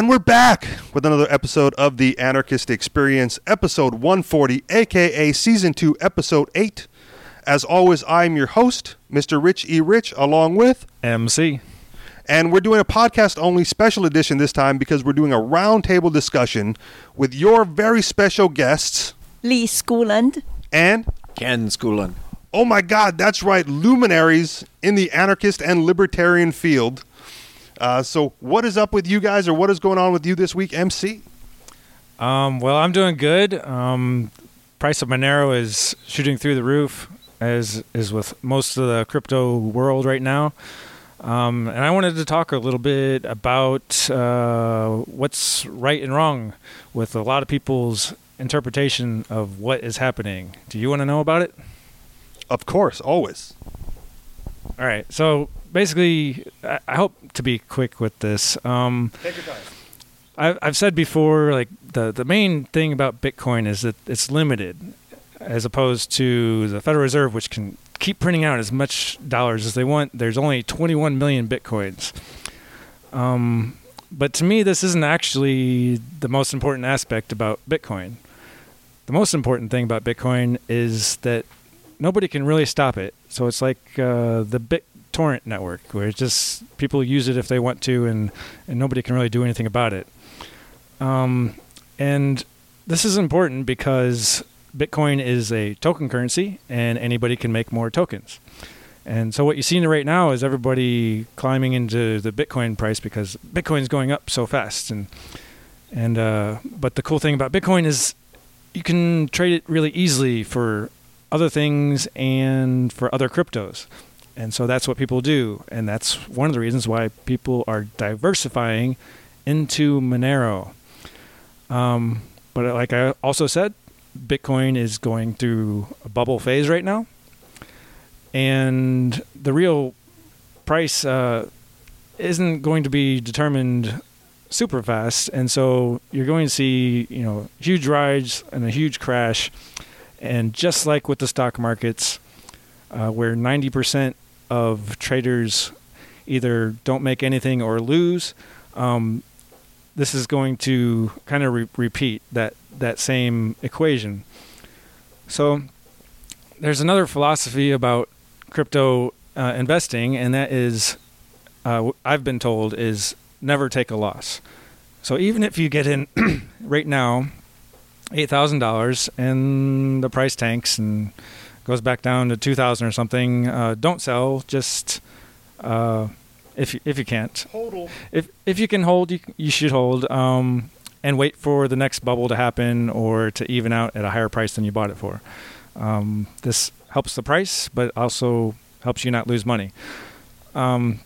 And we're back with another episode of the Anarchist Experience, episode 140, aka season 2, episode 8. As always, I'm your host, Mr. Rich E. Rich, along with MC. And we're doing a podcast only special edition this time because we're doing a roundtable discussion with your very special guests, Li Schoolland. and Ken Schoolland. oh my God, that's right, luminaries in the anarchist and libertarian field. Uh, so, what is up with you guys, or what is going on with you this week, MC? Um, well, I'm doing good. Um, price of Monero is shooting through the roof, as is with most of the crypto world right now. Um, and I wanted to talk a little bit about uh, what's right and wrong with a lot of people's interpretation of what is happening. Do you want to know about it? Of course, always. All right. So basically, I, I hope to be quick with this. Um, Take your time. I've, I've said before, like the the main thing about Bitcoin is that it's limited, as opposed to the Federal Reserve, which can keep printing out as much dollars as they want. There's only 21 million bitcoins. Um, but to me, this isn't actually the most important aspect about Bitcoin. The most important thing about Bitcoin is that nobody can really stop it. So it's like uh, the BitTorrent network, where it's just people use it if they want to, and and nobody can really do anything about it. Um, and this is important because Bitcoin is a token currency, and anybody can make more tokens. And so what you see right now is everybody climbing into the Bitcoin price because Bitcoin's going up so fast. And and uh, but the cool thing about Bitcoin is you can trade it really easily for other things and for other cryptos. And so that's what people do, and that's one of the reasons why people are diversifying into Monero. Um, but like I also said, Bitcoin is going through a bubble phase right now, and the real price uh, isn't going to be determined super fast, and so you're going to see you know huge rides and a huge crash, and just like with the stock markets, uh, where 90% of traders either don't make anything or lose. Um, this is going to kind of re- repeat that that same equation. So there's another philosophy about crypto uh, investing, and that is, uh, I've been told, is never take a loss. So even if you get in right now, eight thousand dollars, and the price tanks and goes back down to two thousand or something, uh, don't sell. Just uh, if you, if you can't, Total. if if you can hold, you you should hold, um, and wait for the next bubble to happen or to even out at a higher price than you bought it for. Um, this helps the price, but also helps you not lose money. Um,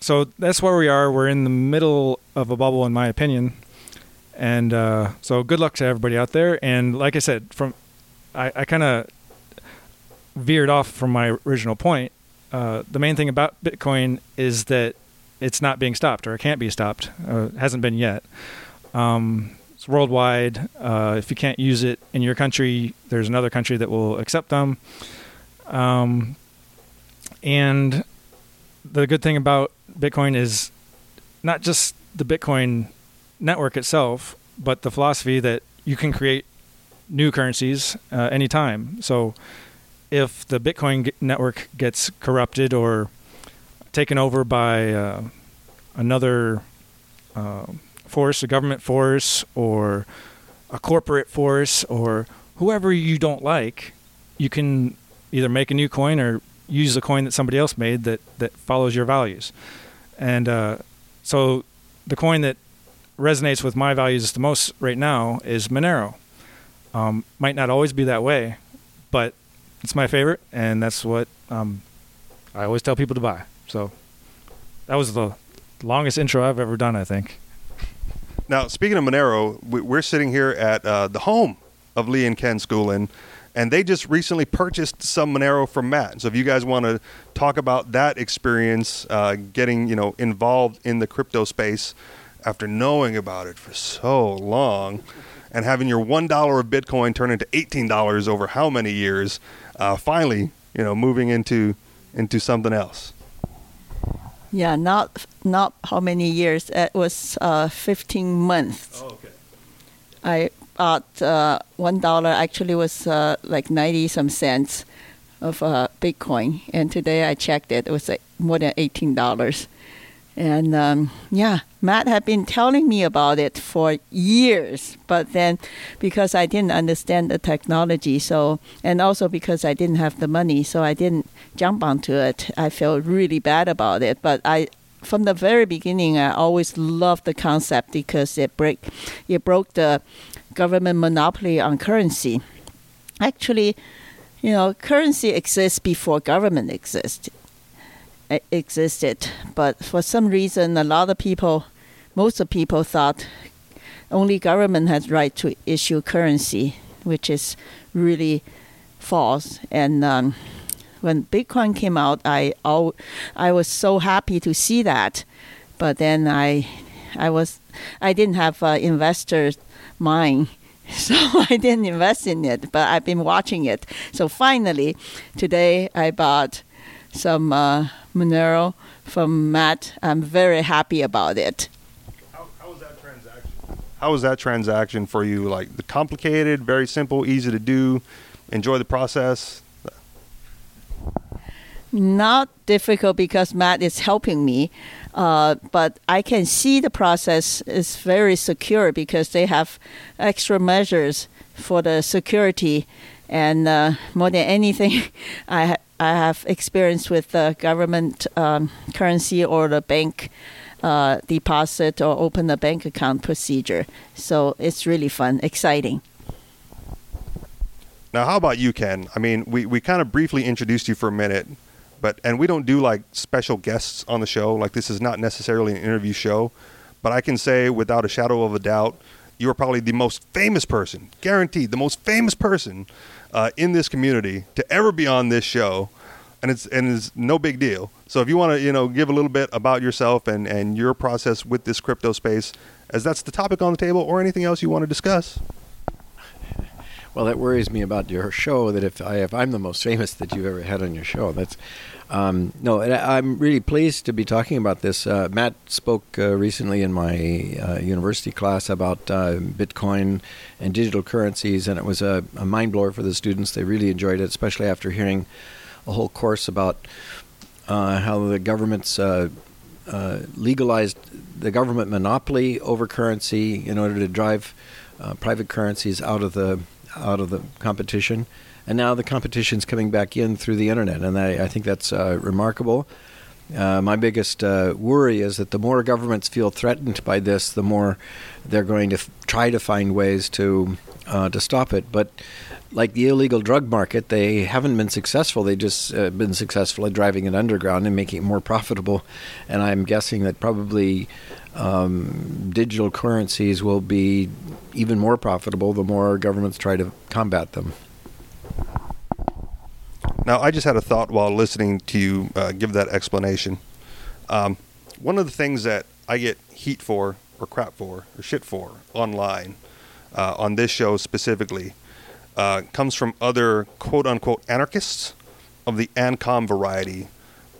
so that's where we are. We're in the middle of a bubble, in my opinion. And uh, so, good luck to everybody out there. And like I said, from I, I kind of veered off from my original point. Uh, the main thing about Bitcoin is that it's not being stopped or it can't be stopped. Uh, hasn't been yet. Um, it's worldwide. Uh, if you can't use it in your country, there's another country that will accept them. Um, and the good thing about Bitcoin is not just the Bitcoin network itself, but the philosophy that you can create new currencies uh, anytime. So if the Bitcoin network gets corrupted or taken over by uh, another uh, force, a government force, or a corporate force, or whoever you don't like, you can either make a new coin or use the coin that somebody else made that, that follows your values. And uh, so the coin that resonates with my values the most right now is Monero. Um, might not always be that way, but it's my favorite, and that's what um, I always tell people to buy. So that was the longest intro I've ever done, I think. Now, speaking of Monero, we- we're sitting here at uh, the home of Li and Ken Schoolland, and they just recently purchased some Monero from Matt. So, if you guys want to talk about that experience, uh, getting you know involved in the crypto space after knowing about it for so long, and having your one dollar of Bitcoin turn into eighteen dollars over how many years, uh, finally, you know, moving into into something else. Yeah, not not how many years. It was uh, 15 months. Oh, okay. I bought uh, one dollar. Actually, was uh, like 90 some cents of uh, Bitcoin, and today I checked it. It was like more than 18 dollars. And um, yeah, Matt had been telling me about it for years, but then because I didn't understand the technology, so and also because I didn't have the money, so I didn't jump onto it. I felt really bad about it, but I from the very beginning, I always loved the concept because it break, it broke the government monopoly on currency. Actually, you know, currency exists before government exists existed, but for some reason, a lot of people, most of people thought only government has right to issue currency, which is really false. And um, when Bitcoin came out, I all, I was so happy to see that, but then I I was I didn't have uh, investors mind. So I didn't invest in it, but I've been watching it. So finally, today I bought some uh, Monero from Matt. I'm very happy about it. How, how was that transaction? How was that transaction for you? Like the complicated, very simple, easy to do, enjoy the process. Not difficult because Matt is helping me, uh, but I can see the process is very secure because they have extra measures for the security, and uh, more than anything, I I have experience with the government um, currency or the bank uh, deposit or open a bank account procedure. So it's really fun, exciting. Now, how about you, Ken? I mean, we, we kind of briefly introduced you for a minute, but and we don't do like special guests on the show. Like this is not necessarily an interview show, but I can say without a shadow of a doubt, you are probably the most famous person, guaranteed, the most famous person uh, in this community to ever be on this show, and it's and it's no big deal. So if you want to, you know, give a little bit about yourself and and your process with this crypto space, as that's the topic on the table, or anything else you want to discuss. Well, that worries me about your show. That if I if I'm the most famous that you've ever had on your show, that's um, no. I'm really pleased to be talking about this. Uh, Matt spoke uh, recently in my uh, university class about uh, Bitcoin and digital currencies, and it was a, a mind blower for the students. They really enjoyed it, especially after hearing a whole course about uh, how the government's uh, legalized the government monopoly over currency in order to drive private currencies out of the out of the competition, and now the competition's coming back in through the internet, and I, I think that's uh, remarkable. Uh, my biggest uh, worry is that the more governments feel threatened by this, the more they're going to f- try to find ways to uh, to stop it. But like the illegal drug market, they haven't been successful. They've just uh, been successful at driving it underground and making it more profitable. And I'm guessing that probably um, digital currencies will be even more profitable the more governments try to combat them. Now, I just had a thought while listening to you uh, give that explanation. Um, one of the things that I get heat for, or crap for, or shit for online, uh, on this show specifically, uh, comes from other quote unquote anarchists of the ANCOM variety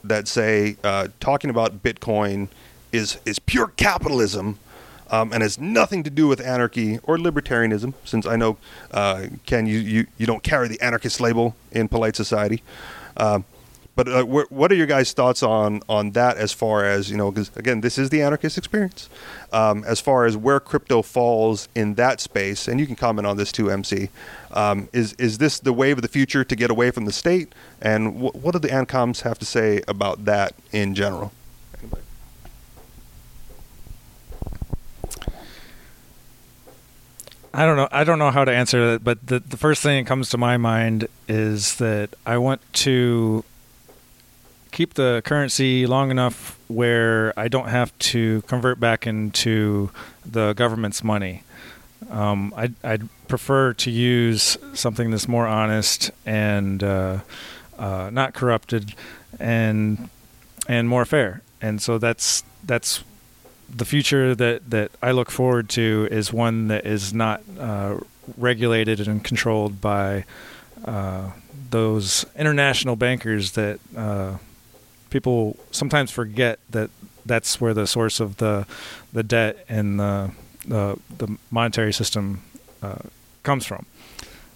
that say uh, talking about Bitcoin is is pure capitalism um, and has nothing to do with anarchy or libertarianism. Since I know uh, Ken, you, you you don't carry the anarchist label in polite society. Uh, but uh, wh- what are your guys' thoughts on on that? As far as you know, because again, this is the anarchist experience. Um, as far as where crypto falls in that space, and you can comment on this too, MC. Um, is is this the wave of the future to get away from the state? And wh- what do the ANCOMs have to say about that in general? I don't know. I don't know how to answer that, but the the first thing that comes to my mind is that I want to keep the currency long enough where I don't have to convert back into the government's money. Um, I'd, I'd, prefer to use something that's more honest and uh, uh, not corrupted and and more fair. And so that's that's the future that, that I look forward to is one that is not uh, regulated and controlled by uh, those international bankers that uh, people sometimes forget that that's where the source of the the debt and the the, the monetary system uh, comes from.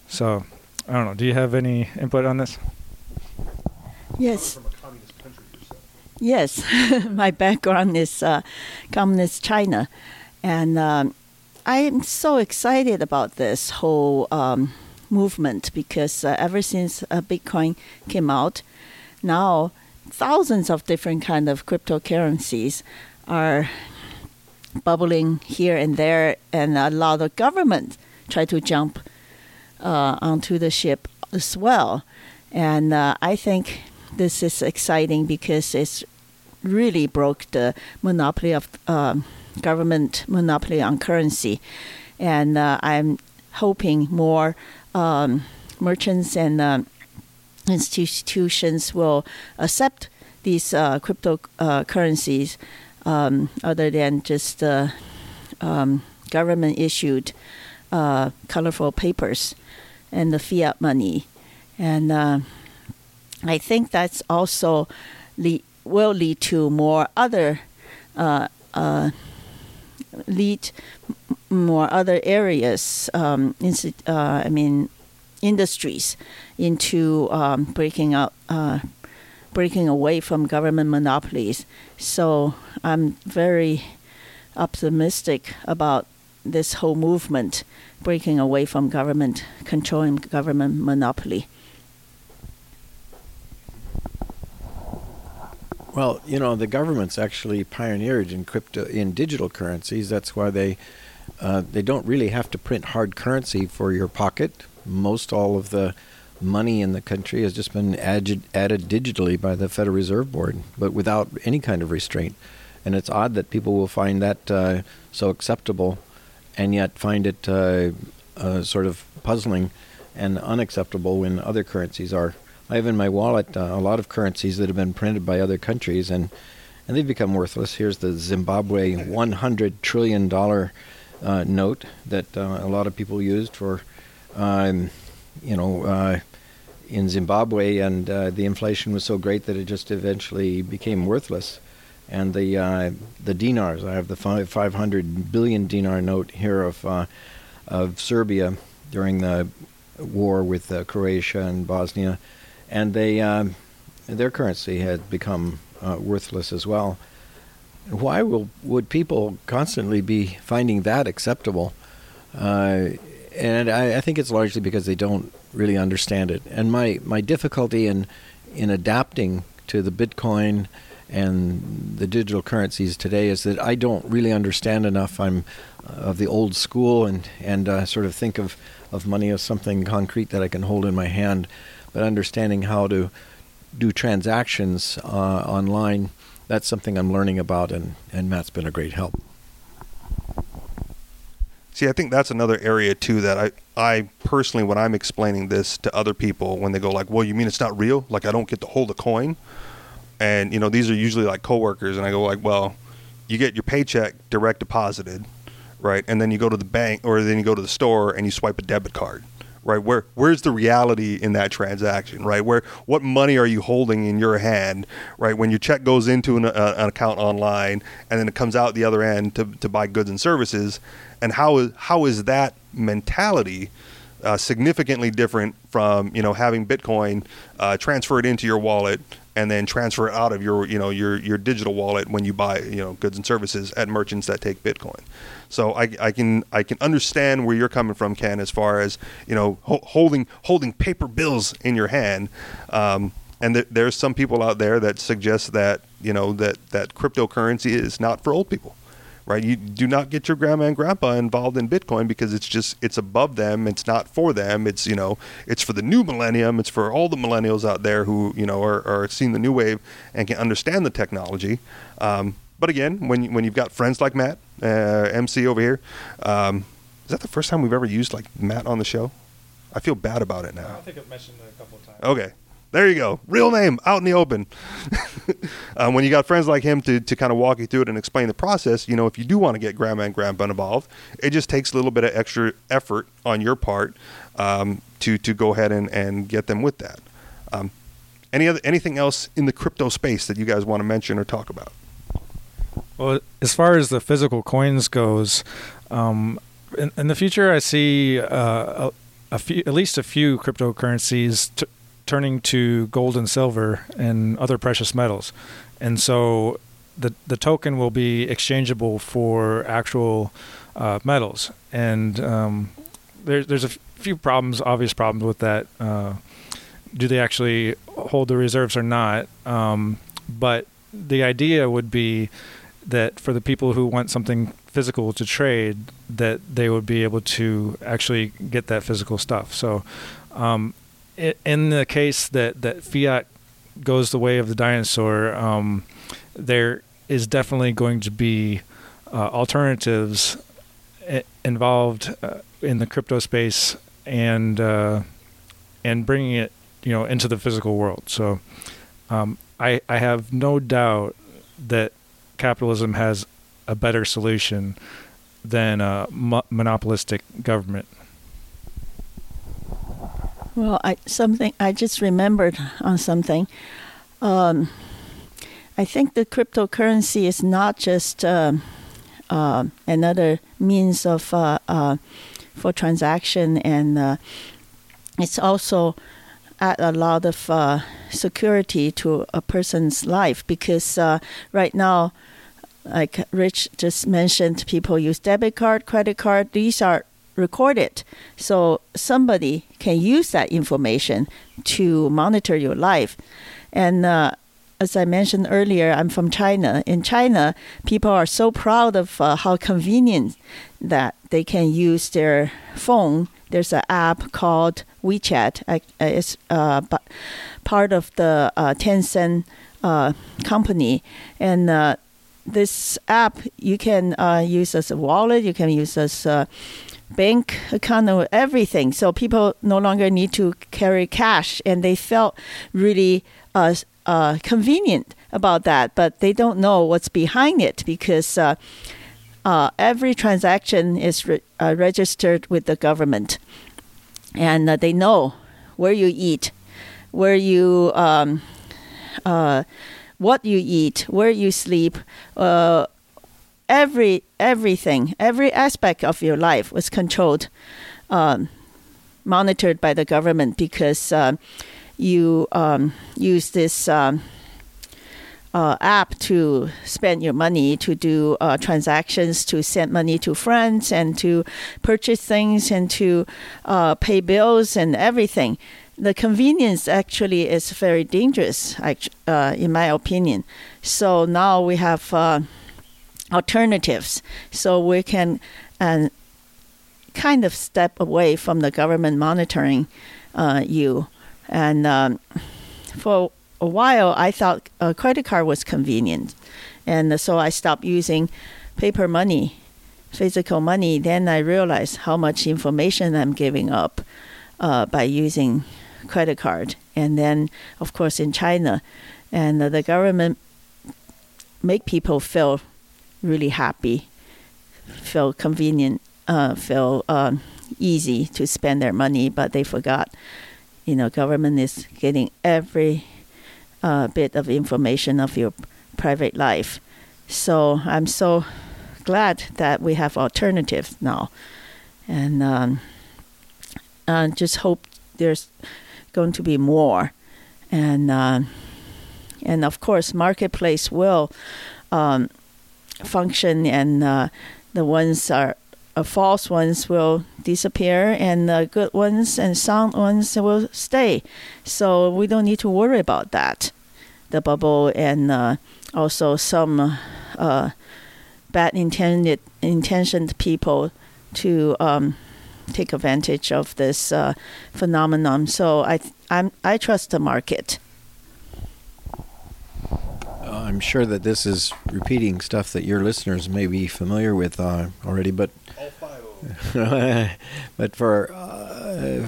So I don't know. Do you have any input on this? Yes. Yes, my background is uh, communist China, and um, I am so excited about this whole um, movement because uh, ever since uh, Bitcoin came out, now thousands of different kind of cryptocurrencies are bubbling here and there, and a lot of government try to jump uh, onto the ship as well. And uh, I think this is exciting because it's really broke the monopoly of um, government monopoly on currency, and uh, I'm hoping more um, merchants and uh, institutions will accept these uh, cryptocurrencies um, other than just uh, um, government issued uh, colorful papers and the fiat money. And uh, I think that's also will lead to more other uh, uh, lead more other areas. Um, I mean, industries into um, breaking out, uh, breaking away from government monopolies. So I'm very optimistic about this whole movement breaking away from government controlling government monopoly. Well, you know, the government's actually pioneered in crypto in digital currencies. That's why they uh, they don't really have to print hard currency for your pocket. Most all of the money in the country has just been added, added digitally by the Federal Reserve Board, but without any kind of restraint. And it's odd that people will find that uh, so acceptable, and yet find it uh, uh sort of puzzling and unacceptable when other currencies are. I have in my wallet uh, a lot of currencies that have been printed by other countries, and and they've become worthless. Here's the Zimbabwe 100 trillion dollar uh, note that uh, a lot of people used for, um, you know, uh, in Zimbabwe, and uh, the inflation was so great that it just eventually became worthless. And the uh, the dinars, I have the 500 billion dinar note here of of Serbia during the war with Croatia and Bosnia and they um, their currency had become uh, worthless as well. Why will would people constantly be finding that acceptable? Uh, and I, I, think it's largely because they don't really understand it. And my, my difficulty in in adapting to the Bitcoin and the digital currencies today is that I don't really understand enough. I'm of the old school and and uh, sort of think of of money as something concrete that I can hold in my hand but understanding how to do transactions uh, online, that's something I'm learning about, and, and Matt's been a great help. See, I think that's another area too that I, I personally, when I'm explaining this to other people, when they go like, "Well, you mean it's not real? Like I don't get to hold a coin?" And you know, these are usually like coworkers, and I go like, "Well, you get your paycheck direct deposited, right? And then you go to the bank, or then you go to the store and you swipe a debit card." Right? Where where's the reality in that transaction, right? Where what money are you holding in your hand, right? When your check goes into an, uh, an account online and then it comes out the other end to, to buy goods and services, and how is how is that mentality? Uh, significantly different from you know having Bitcoin uh, transferred into your wallet and then transfer it out of your you know your your digital wallet when you buy you know goods and services at merchants that take Bitcoin. So I, I can I can understand where you're coming from, Ken, as far as you know ho- holding holding paper bills in your hand. Um, and th- there's some people out there that suggest that you know that that cryptocurrency is not for old people right? You do not get your grandma and grandpa involved in Bitcoin because it's just it's above them. It's not for them. It's you know it's for the new millennium. It's for all the millennials out there who you know are, are seeing the new wave and can understand the technology. Um, but again, when when you've got friends like Matt, uh, MC over here, um, is that the first time we've ever used like Matt on the show? I feel bad about it now. I think I've mentioned it a couple of times. Okay. There you go. Real name out in the open. um, when you got friends like him to, to kind of walk you through it and explain the process, you know, if you do want to get grandma and grandpa involved, it just takes a little bit of extra effort on your part um, to, to go ahead and, and get them with that. Um, any other anything else in the crypto space that you guys want to mention or talk about? Well, as far as the physical coins goes, um, in, in, the future, I see uh, a, a, few, at least a few cryptocurrencies t- turning to gold and silver and other precious metals, and so the the token will be exchangeable for actual uh, metals. And um, there, there's a few problems, obvious problems with that. Uh, do they actually hold the reserves or not? Um, but the idea would be that for the people who want something physical to trade, that they would be able to actually get that physical stuff. So, um, it, in the case that that fiat goes the way of the dinosaur, um, there is definitely going to be uh, alternatives involved uh, in the crypto space and uh, and bringing it you know into the physical world. So, um, I I have no doubt that capitalism has a better solution than a mo- monopolistic government. Well, I something I just remembered on something. Um, I think the cryptocurrency is not just uh, uh, another means of uh, uh for transaction, and uh, it's also add a lot of uh, security to a person's life because right now like Rich just mentioned, people use debit card, credit card. These are recorded, so somebody can use that information to monitor your life. And uh, as I mentioned earlier, I'm from China. In China, people are so proud of uh, how convenient that they can use their phone. There's an app called WeChat. Uh, it's uh, part of the uh, Tencent uh, company, and this app you can uh, use as a wallet, you can use as a bank account or everything. So people no longer need to carry cash, and they felt really uh, uh, convenient about that. But they don't know what's behind it because uh, uh, every transaction is re- uh, registered with the government, and they know where you eat, where you. Um, what you eat, where you sleep, uh, every everything, every aspect of your life was controlled, um, monitored by the government because uh, you um, use this. Um, uh, app to spend your money, to do uh, transactions, to send money to friends, and to purchase things, and to uh, pay bills and everything the convenience actually is very dangerous, uh, in my opinion. So now we have uh, alternatives, so we can uh, kind of step away from the government monitoring uh, you. And um, for a while, I thought a credit card was convenient, and so I stopped using paper money, physical money. Then I realized how much information I'm giving up uh, by using credit card. And then, of course, in China, and the government make people feel really happy, feel convenient, uh, feel uh, easy to spend their money, but they forgot, you know, government is getting every uh, bit of information of your private life. So I'm so glad that we have alternatives now, and um, just hope there's going to be more, and uh, and of course, marketplace will um, function, and uh, the ones are uh, false ones will disappear, and the good ones and sound ones will stay. So we don't need to worry about that. The bubble and uh, also some uh, bad intended intentioned people to um, take advantage of this uh, phenomenon. So I I'm, I trust the market. Uh, I'm sure that this is repeating stuff that your listeners may be familiar with uh, already, but but for uh,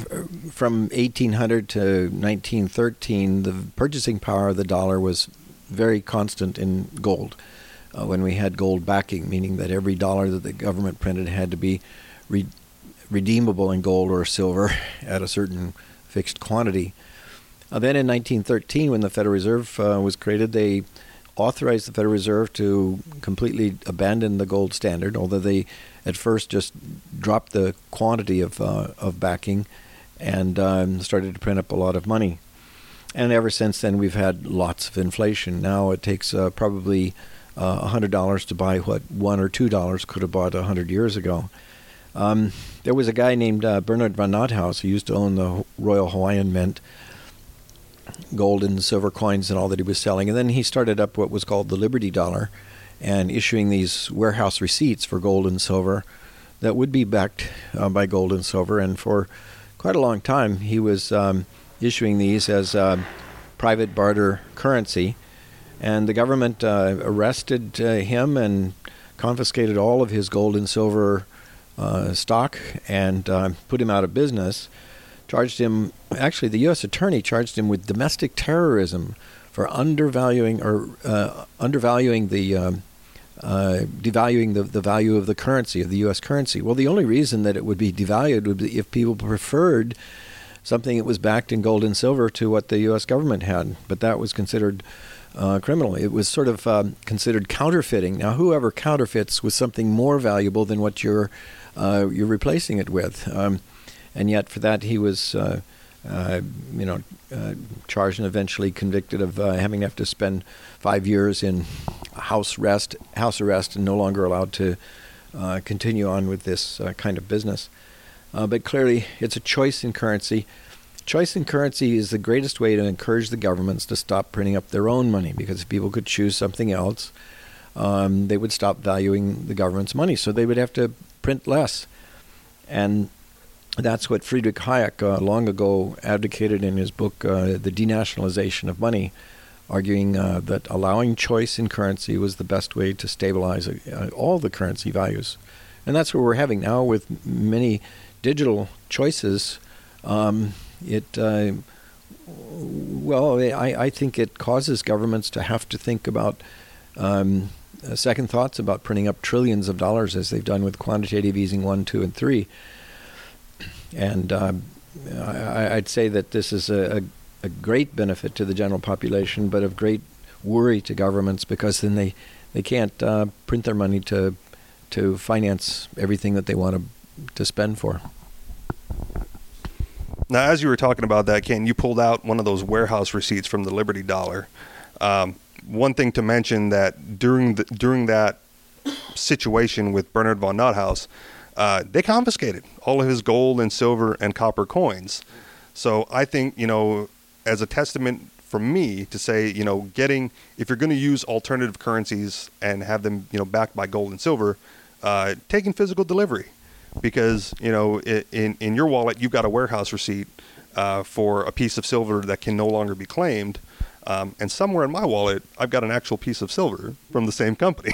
from 1800 to 1913, the purchasing power of the dollar was very constant in gold. Uh, when we had gold backing, meaning that every dollar that the government printed had to be re- redeemable in gold or silver at a certain fixed quantity. Uh, then in 1913, when the Federal Reserve uh, was created, they authorized the Federal Reserve to completely abandon the gold standard, although they at first just dropped the quantity of, uh, of backing and um, started to print up a lot of money. And ever since then, we've had lots of inflation. Now it takes uh, probably uh, $100 to buy what 1 or $2 could have bought 100 years ago. Um, there was a guy named uh, Bernard von Nothaus who used to own the Royal Hawaiian Mint, gold and silver coins and all that he was selling. And then he started up what was called the Liberty Dollar and issuing these warehouse receipts for gold and silver that would be backed uh, by gold and silver. And for quite a long time, he was um, issuing these as uh, private barter currency. And the government uh, arrested uh, him and confiscated all of his gold and silver uh, stock and uh, put him out of business. Charged him, actually, the U.S. attorney charged him with domestic terrorism for undervaluing or undervaluing the um, uh, devaluing the, the value of the currency, of the U.S. currency. Well, the only reason that it would be devalued would be if people preferred something that was backed in gold and silver to what the U.S. government had. But that was considered uh, criminal. It was sort of um, considered counterfeiting. Now, whoever counterfeits with something more valuable than what you're uh, you're replacing it with, um, and yet for that he was. Uh, uh, you know, uh, charged and eventually convicted of uh, having to have to spend five years in house arrest, house arrest, and no longer allowed to continue on with this kind of business. But clearly, it's a choice in currency. Choice in currency is the greatest way to encourage the governments to stop printing up their own money because if people could choose something else, um, they would stop valuing the government's money. So they would have to print less. And that's what Friedrich Hayek uh, long ago advocated in his book, uh, The Denationalization of Money, arguing uh, that allowing choice in currency was the best way to stabilize uh, all the currency values. And that's what we're having now with many digital choices. Um, it, uh, well, I, I, think it causes governments to have to think about um, second thoughts about printing up trillions of dollars as they've done with quantitative easing 1, 2, and 3 and um, I, would say that this is a, a, a, great benefit to the general population, but of great worry to governments because then they, they can't uh, print their money to to finance everything that they want to to spend for. Now, as you were talking about that, Ken, you pulled out one of those warehouse receipts from the Liberty Dollar. Um, one thing to mention that during the, during that situation with Bernard von Nothaus, uh, they confiscated all of his gold and silver and copper coins. So I think, you know, as a testament for me to say, you know, getting, if you're going to use alternative currencies and have them, you know, backed by gold and silver, uh, taking physical delivery. Because, you know, in, in your wallet, you've got a warehouse receipt uh, for a piece of silver that can no longer be claimed. Um, and somewhere in my wallet, I've got an actual piece of silver from the same company.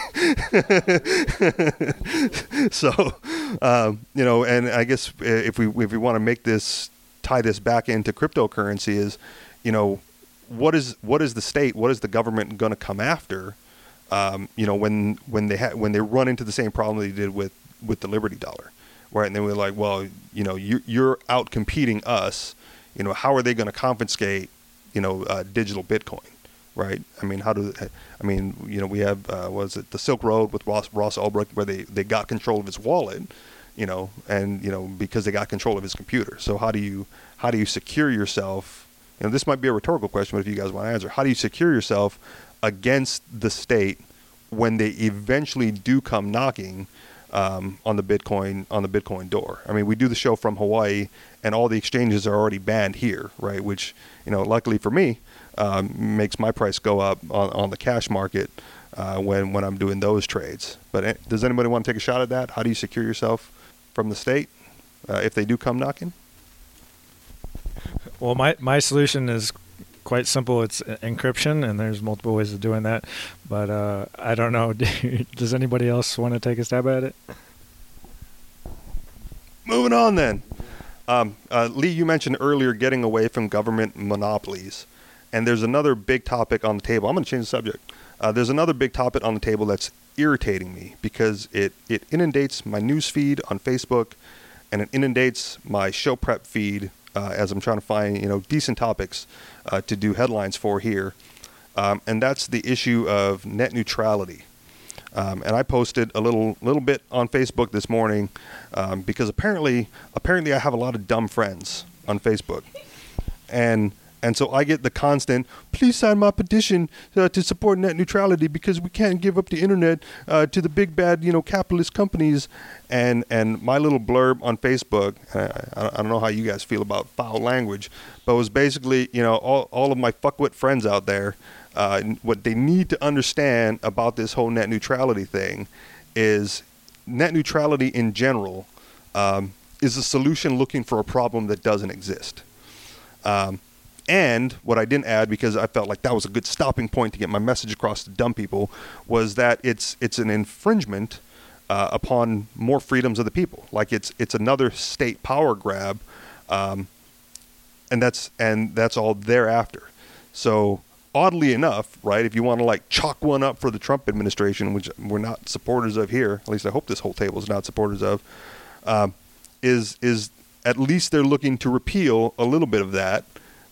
so, um, you know, and I guess if we if we want to make this tie this back into cryptocurrency, is you know, what is what is the state, what is the government going to come after? Um, you know, when when they ha- when they run into the same problem they did with with the Liberty Dollar, right? And then we're like, well, you know, you're, you're out competing us. You know, how are they going to confiscate you know, uh, digital Bitcoin, right? I mean, how do I mean, you know, we have uh, was it the Silk Road with Ross Ross Ulbricht where they they got control of his wallet, you know, and you know because they got control of his computer. So how do you how do you secure yourself? You know, this might be a rhetorical question, but if you guys want to answer, how do you secure yourself against the state when they eventually do come knocking? Um, on the Bitcoin on the Bitcoin door. I mean, we do the show from Hawaii, and all the exchanges are already banned here, right? Which you know, luckily for me, um, makes my price go up on, on the cash market uh, when when I'm doing those trades. But eh, does anybody want to take a shot at that? How do you secure yourself from the state uh, if they do come knocking? Well, my my solution is quite simple. It's encryption, and there's multiple ways of doing that. But uh, I don't know. Does anybody else want to take a stab at it? Moving on then. Um, uh, Li, you mentioned earlier getting away from government monopolies, and there's another big topic on the table. I'm going to change the subject. Uh, there's another big topic on the table that's irritating me because it, it inundates my news feed on Facebook and it inundates my show prep feed uh, as I'm trying to find you know decent topics uh, to do headlines for here, um, and that's the issue of net neutrality. Um, and I posted a little little bit on Facebook this morning um, because apparently apparently I have a lot of dumb friends on Facebook, and and so I get the constant, please sign my petition uh, to support net neutrality because we can't give up the internet uh, to the big bad, you know, capitalist companies. And and my little blurb on Facebook, I, I, don't know how you guys feel about foul language, but it was basically, you know, all, all of my fuckwit friends out there, uh, what they need to understand about this whole net neutrality thing is net neutrality in general um, is a solution looking for a problem that doesn't exist. Um, and what I didn't add because I felt like that was a good stopping point to get my message across to dumb people was that it's it's an infringement uh, upon more freedoms of the people. Like it's it's another state power grab, um, and that's and that's all thereafter. So oddly enough, right? If you want to like chalk one up for the Trump administration, which we're not supporters of here, at least I hope this whole table is not supporters of, um, is is at least they're looking to repeal a little bit of that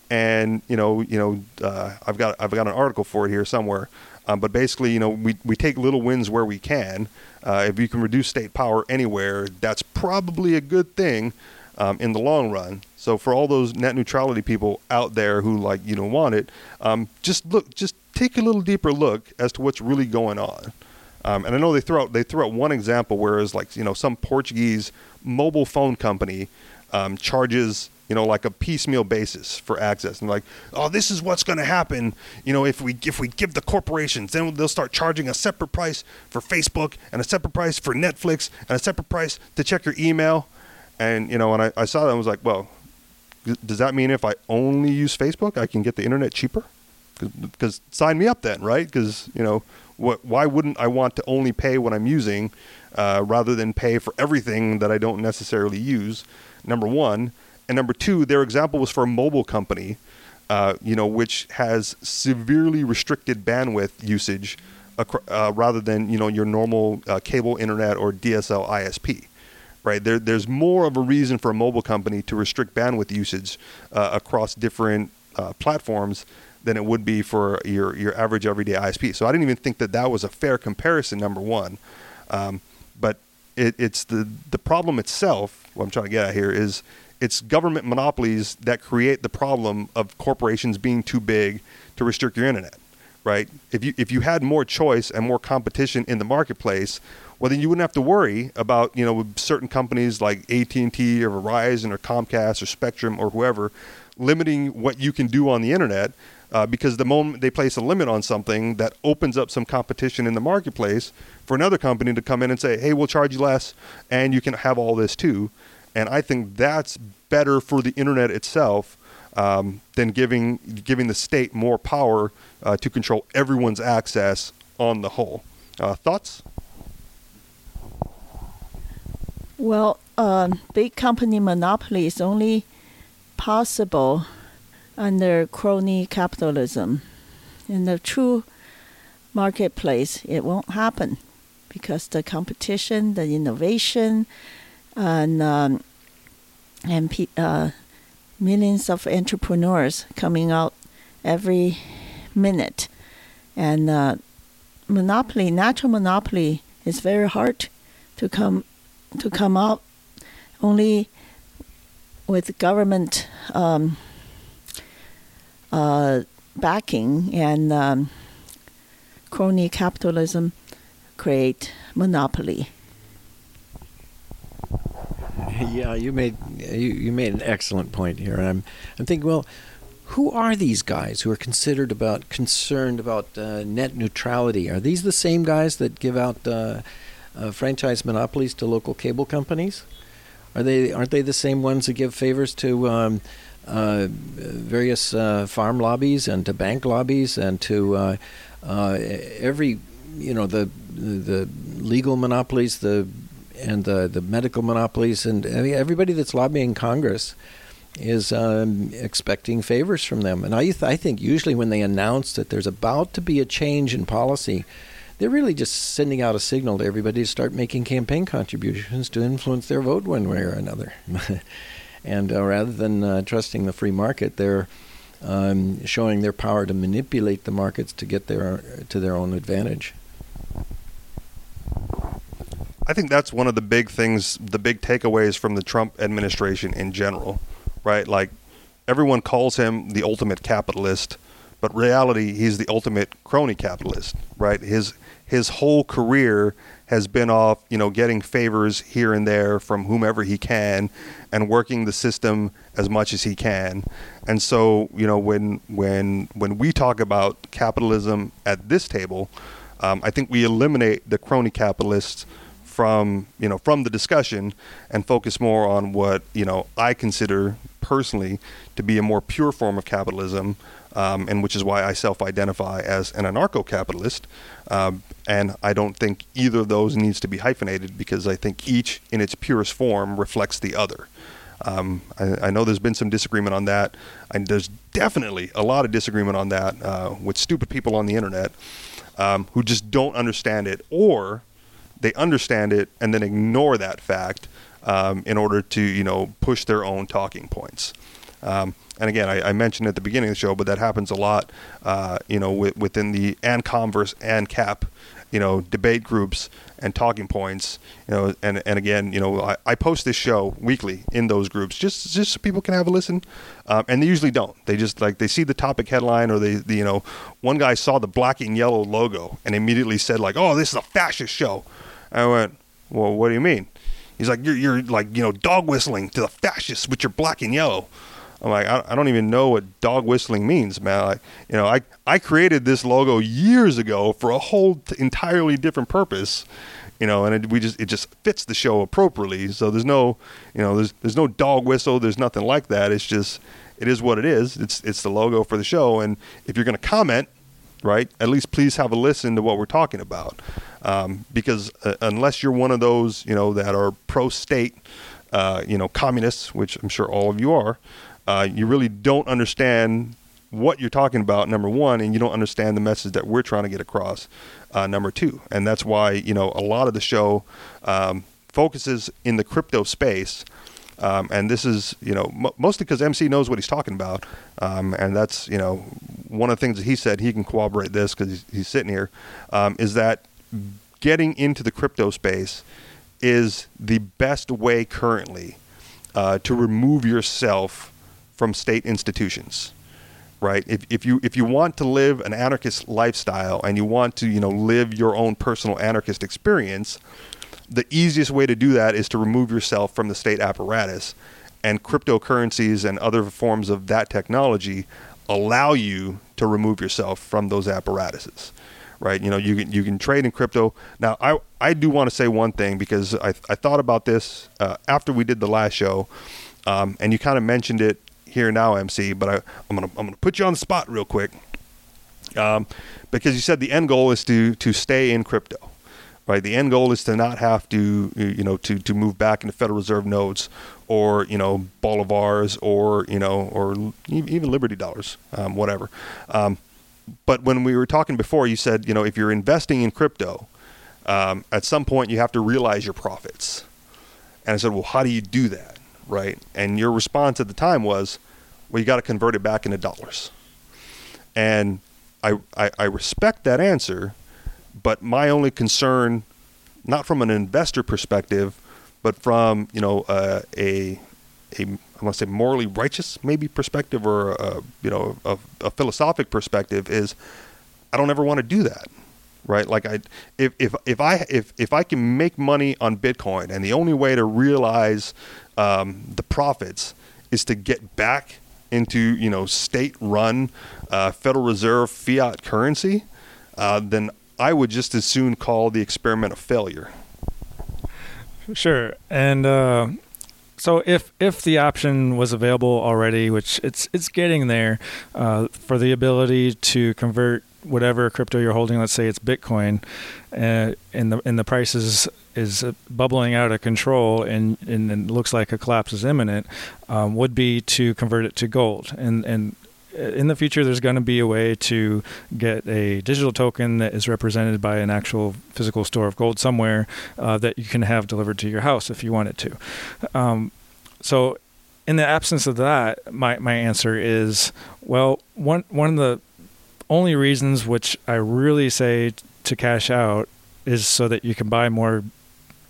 and you know, you know, uh, I've got I've got an article for it here somewhere. Um, but basically, you know, we, we take little wins where we can. Uh, if you can reduce state power anywhere, that's probably a good thing um, in the long run. So for all those net neutrality people out there who like you know want it, um, just look, just take a little deeper look as to what's really going on. Um, and I know they throw out they throw out one example where it's like you know some Portuguese mobile phone company um, charges you know, like a piecemeal basis for access. And like, oh, this is what's going to happen. You know, if we if we give the corporations, then they'll start charging a separate price for Facebook and a separate price for Netflix and a separate price to check your email. And you know, and I, I saw that and was like, well, does that mean if I only use Facebook, I can get the internet cheaper? Because sign me up then, right? Because you know, what? Why wouldn't I want to only pay what I'm using uh, rather than pay for everything that I don't necessarily use? Number one. And number two, their example was for a mobile company, uh, you know, which has severely restricted bandwidth usage uh, rather than you know your normal uh, cable internet or DSL ISP. Right there, there's more of a reason for a mobile company to restrict bandwidth usage uh, across different uh, platforms than it would be for your your average everyday ISP. So I didn't even think that that was a fair comparison. Number one, um, but it, it's the the problem itself. What I'm trying to get at here is it's government monopolies that create the problem of corporations being too big to restrict your internet, right? If you if you had more choice and more competition in the marketplace, well then you wouldn't have to worry about you know certain companies like AT and T or Verizon or Comcast or Spectrum or whoever limiting what you can do on the internet. Uh, because the moment they place a limit on something, that opens up some competition in the marketplace for another company to come in and say, "Hey, we'll charge you less, and you can have all this too." and I think that's better for the internet itself um, than giving giving the state more power uh, to control everyone's access on the whole. Uh, thoughts? Well, um, big company monopoly is only possible under crony capitalism. In the true marketplace, it won't happen because the competition, the innovation, and um, and pe- uh, millions of entrepreneurs coming out every minute, and uh, monopoly, natural monopoly, is very hard to come to come out. Only with government um, uh, backing and um, crony capitalism create monopoly. yeah, you made you, you made an excellent point here, I'm I'm thinking, well, who are these guys who are considered about concerned about uh, net neutrality? Are these the same guys that give out uh, uh, franchise monopolies to local cable companies? Are they aren't they the same ones that give favors to um, uh, various uh, farm lobbies and to bank lobbies and to uh, every you know the the legal monopolies, the and the the medical monopolies and everybody that's lobbying Congress is um, expecting favors from them. And I th- I think usually when they announce that there's about to be a change in policy, they're really just sending out a signal to everybody to start making campaign contributions to influence their vote one way or another. And uh, rather than uh, trusting the free market, they're um, showing their power to manipulate the markets to get their to their own advantage. I think that's one of the big things, the big takeaways from the Trump administration in general, right? Like everyone calls him the ultimate capitalist, but reality he's the ultimate crony capitalist, right? His his whole career has been off, you know, getting favors here and there from whomever he can and working the system as much as he can. And so, you know, when when when we talk about capitalism at this table, um, I think we eliminate the crony capitalists from you know from the discussion and focus more on what you know I consider personally to be a more pure form of capitalism, um, and which is why I self-identify as an anarcho-capitalist. Um, and I don't think either of those needs to be hyphenated because I think each, in its purest form, reflects the other. Um, I, I, know there's been some disagreement on that, and there's definitely a lot of disagreement on that uh, with stupid people on the internet um, who just don't understand it, or they understand it and then ignore that fact um, in order to you know push their own talking points. Um, and again, I, I, mentioned at the beginning of the show, but that happens a lot, uh, you know, w- within the AnCom versus AnCap, you know, debate groups and talking points, you know, and, and again, you know, I, I post this show weekly in those groups just just so people can have a listen, um, and they usually don't. They just like they see the topic headline or they, they, you know, one guy saw the black and yellow logo and immediately said like, oh, this is a fascist show. I went, well, what do you mean? He's like, you're, you're like, you know, dog whistling to the fascists with your black and yellow. I'm like, I, I don't even know what dog whistling means, man. Like, you know, I, I created this logo years ago for a whole t- entirely different purpose, you know, and it, we just, it just fits the show appropriately. So there's no, you know, there's, there's no dog whistle. There's nothing like that. It's just, it is what it is. It's, it's the logo for the show. And if you're going to comment, right, at least please have a listen to what we're talking about um, because uh, unless you're one of those, you know, that are pro-state, uh, you know, communists, which I'm sure all of you are, uh, you really don't understand what you're talking about. Number one, and you don't understand the message that we're trying to get across. Uh, number two, and that's why you know a lot of the show um, focuses in the crypto space. Um, and this is, you know, m- mostly because MC knows what he's talking about, um, and that's, you know, one of the things that he said. He can corroborate this because he's, he's, sitting here. Um, is that getting into the crypto space is the best way currently uh, to remove yourself from state institutions right if, if you if you want to live an anarchist lifestyle and you want to you know live your own personal anarchist experience the easiest way to do that is to remove yourself from the state apparatus and cryptocurrencies and other forms of that technology allow you to remove yourself from those apparatuses right? You know, you can you can trade in crypto. Now, I I do want to say one thing because I I thought about this uh, after we did the last show, um, and you kind of mentioned it here now, MC. But I I'm gonna I'm gonna put you on the spot real quick, um, because you said the end goal is to to stay in crypto. Right, the end goal is to not have to, you know, to, to move back into Federal Reserve notes, or you know, bolivars, or you know, or even Liberty dollars, um, whatever. Um, but when we were talking before, you said, you know, if you're investing in crypto, um, at some point you have to realize your profits. And I said, well, how do you do that? Right. And your response at the time was, well, you got to convert it back into dollars. And I, I, I respect that answer, but my only concern, not from an investor perspective, but from, you know, uh, a, a I want to say morally righteous maybe perspective or a, you know a, a philosophic perspective is I don't ever want to do that right like I if if if I if if I can make money on Bitcoin and the only way to realize um, the profits is to get back into you know state run uh, Federal Reserve fiat currency uh, then I would just as soon call the experiment a failure. Sure, and uh, so if if the option was available already, which it's it's getting there, uh, for the ability to convert whatever crypto you're holding, let's say it's Bitcoin, uh, and the and the price is, is bubbling out of control, and and it looks like a collapse is imminent, um, would be to convert it to gold, and and in the future, there's going to be a way to get a digital token that is represented by an actual physical store of gold somewhere uh, that you can have delivered to your house if you wanted to. Um, so in the absence of that, my my answer is well, one one of the only reasons which I really say to cash out is so that you can buy more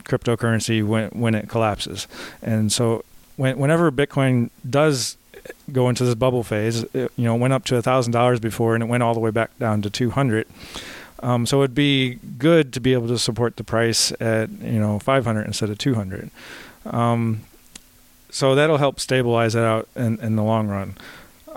cryptocurrency when when it collapses. And so when, whenever Bitcoin does go into this bubble phase, it, you know, went up to a thousand dollars before and it went all the way back down to two hundred. Um, so it'd be good to be able to support the price at you know 500 instead of 200. Um, so that'll help stabilize it out in, in the long run.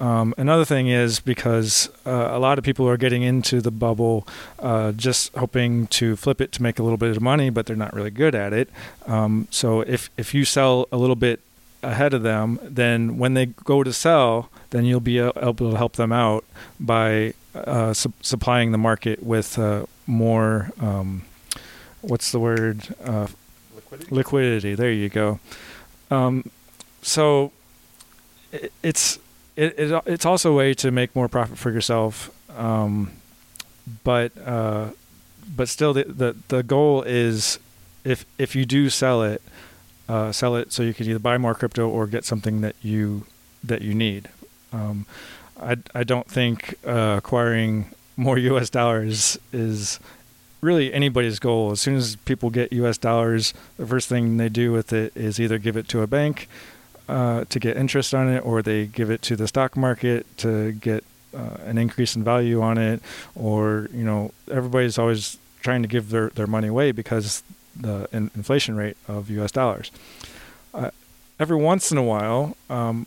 Um, another thing is because uh, a lot of people are getting into the bubble uh, just hoping to flip it to make a little bit of money, but they're not really good at it. Um, so if if you sell a little bit ahead of them, then when they go to sell, then you'll be able to help them out by uh, su- supplying the market with uh, more. Um, what's the word? Uh, Liquidity. liquidity. There you go. Um, so it, it's it, it it's also a way to make more profit for yourself. Um, but uh, but still, the, the the goal is if if you do sell it, uh, sell it so you can either buy more crypto or get something that you that you need. Um, I I don't think uh, acquiring more U.S. dollars is really anybody's goal. As soon as people get U.S. dollars, the first thing they do with it is either give it to a bank uh, to get interest on it, or they give it to the stock market to get uh, an increase in value on it, or you know everybody's always trying to give their, their money away because the in- inflation rate of U.S. dollars. Uh, every once in a while, um,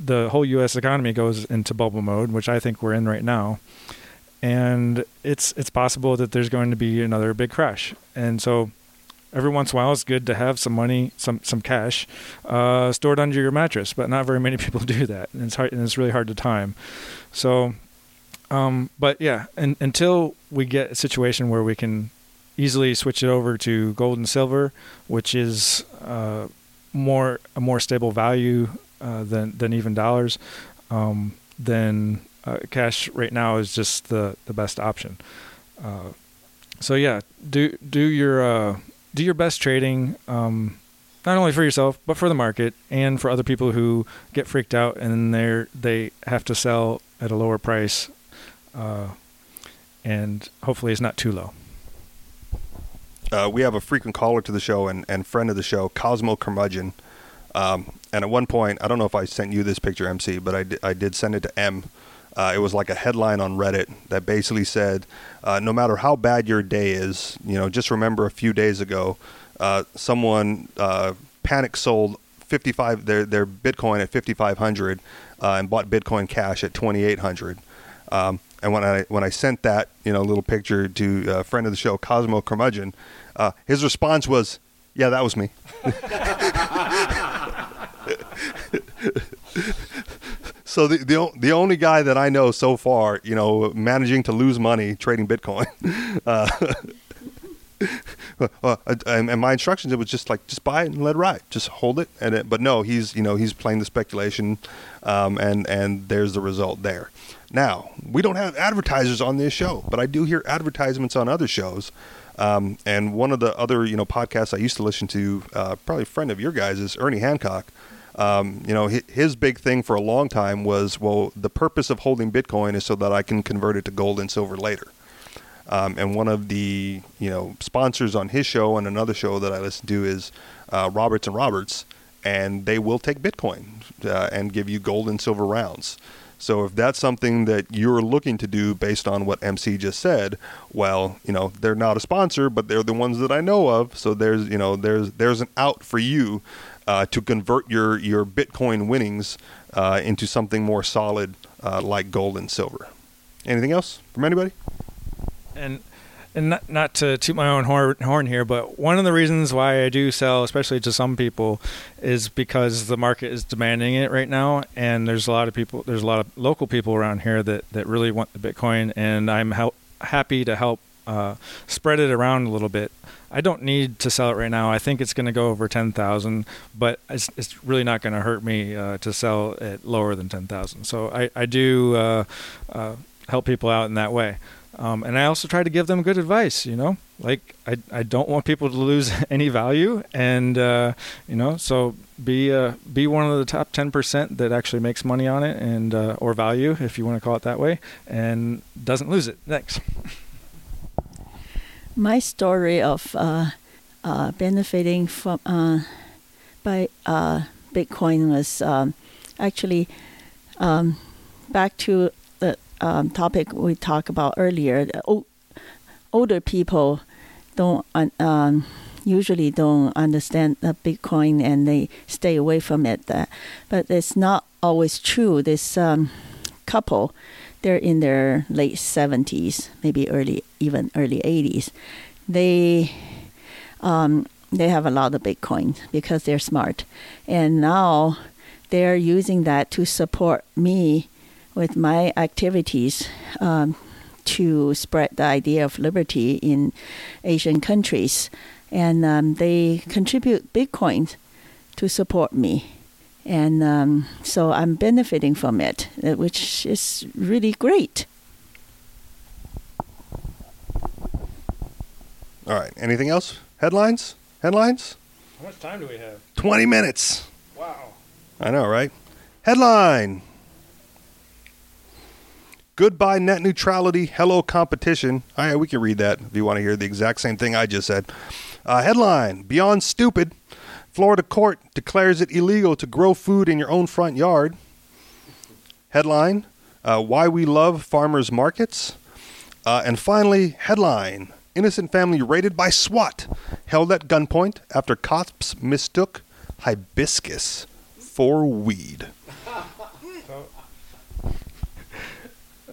the whole U.S. economy goes into bubble mode, which I think we're in right now, and it's it's possible that there's going to be another big crash, and so every once in a while it's good to have some money, some some cash, uh, stored under your mattress. But not very many people do that, and it's hard and it's really hard to time. So, um, but yeah, and, until we get a situation where we can easily switch it over to gold and silver, which is uh, more a more stable value uh, than than even dollars, um, then uh, cash right now is just the the best option. Uh, so yeah, do do your uh, do your best trading, um, not only for yourself but for the market and for other people who get freaked out and they they have to sell at a lower price, uh, and hopefully it's not too low. Uh, we have a frequent caller to the show and, and friend of the show, Cosmo Curmudgeon. Um, and at one point, I don't know if I sent you this picture, MC, but I, di- I did send it to M. Uh, it was like a headline on Reddit that basically said, uh, "No matter how bad your day is, you know, just remember a few days ago, uh, someone uh, panic sold 55 their their Bitcoin at 5,500 uh, and bought Bitcoin Cash at 2,800." Um, and when I when I sent that you know little picture to a friend of the show, Cosmo Curmudgeon, uh, his response was, "Yeah, that was me." so the, the the only guy that I know so far, you know, managing to lose money trading Bitcoin. Uh, uh, and, my instructions it was just like just buy it and let it ride, just hold it. And it, but no, he's you know he's playing the speculation, um, and and there's the result there. Now we don't have advertisers on this show, but I do hear advertisements on other shows. Um, and one of the other you know podcasts I used to listen to, uh, probably a friend of your guys, is Ernie Hancock. Um, you know, his big thing for a long time was, well, the purpose of holding Bitcoin is so that I can convert it to gold and silver later. Um, and one of the you know sponsors on his show and another show that I listen to is uh, Roberts and Roberts, and they will take Bitcoin uh, and give you gold and silver rounds. So if that's something that you're looking to do based on what MC just said, well, you know they're not a sponsor, but they're the ones that I know of. So there's you know there's there's an out for you uh, to convert your your Bitcoin winnings uh, into something more solid uh, like gold and silver. Anything else from anybody? and and not, not to toot my own horn, here, but one of the reasons why I do sell, especially to some people, is because the market is demanding it right now, and there's a lot of people, there's a lot of local people around here that that really want the Bitcoin, and I'm happy to help uh, spread it around a little bit. I don't need to sell it right now. I think it's going to go over ten thousand, but it's, it's really not going to hurt me uh, to sell it lower than ten thousand. So I I do uh, uh, help people out in that way. Um, and I also try to give them good advice. You know, like I I don't want people to lose any value, and uh, you know, so be uh, be one of the top ten percent that actually makes money on it, and uh, or value if you want to call it that way, and doesn't lose it. Thanks. My story of uh, uh, benefiting from uh, by uh, Bitcoin was um, actually um, back to the um, topic we talked about earlier. O- older people don't um, usually don't understand the Bitcoin and they stay away from it. But it's not always true. This um, couple, they're in their late seventies, maybe early even early eighties. They um, they have a lot of Bitcoin because they're smart, and now they're using that to support me with my activities um, to spread the idea of liberty in Asian countries, and um, they contribute Bitcoin to support me. And um, so I'm benefiting from it, uh, which is really great. All right. Anything else? Headlines? Headlines? How much time do we have? 20 minutes. Wow. I know, right? Headline Goodbye net neutrality, hello competition. All right, we can read that if you want to hear the exact same thing I just said. Uh, headline Beyond stupid. Florida court declares it illegal to grow food in your own front yard. Headline uh, Why we love farmers markets. Uh, and finally, headline Innocent family raided by SWAT, held at gunpoint after cops mistook hibiscus for weed.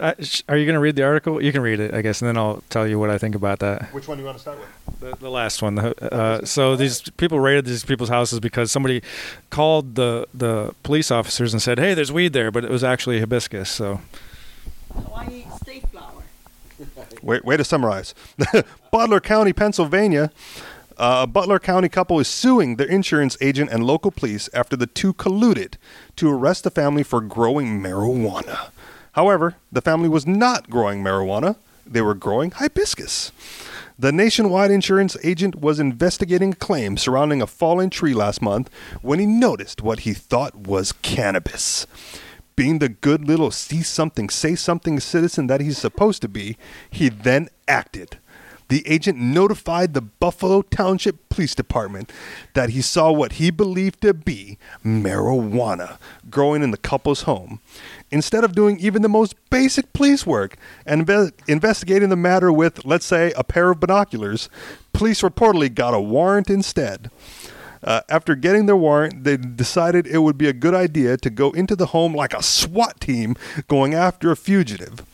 Uh, are you going to read the article? You can read it, I guess, and then I'll tell you what I think about that. Which one do you want to start with? The, the last one. The, uh, so these people raided these people's houses because somebody called the the police officers and said, "Hey, there's weed there," but it was actually hibiscus. So Hawaii state flower. Wait, way to summarize. Butler County, Pennsylvania. Uh, a Butler County couple is suing their insurance agent and local police after the two colluded to arrest the family for growing marijuana. However, the family was not growing marijuana, they were growing hibiscus. The nationwide insurance agent was investigating a claim surrounding a fallen tree last month when he noticed what he thought was cannabis. Being the good little see something, say something citizen that he's supposed to be, he then acted. The agent notified the Buffalo Township Police Department that he saw what he believed to be marijuana growing in the couple's home. Instead of doing even the most basic police work and inve- investigating the matter with, let's say, a pair of binoculars, police reportedly got a warrant instead. Uh, after getting their warrant, they decided it would be a good idea to go into the home like a SWAT team going after a fugitive.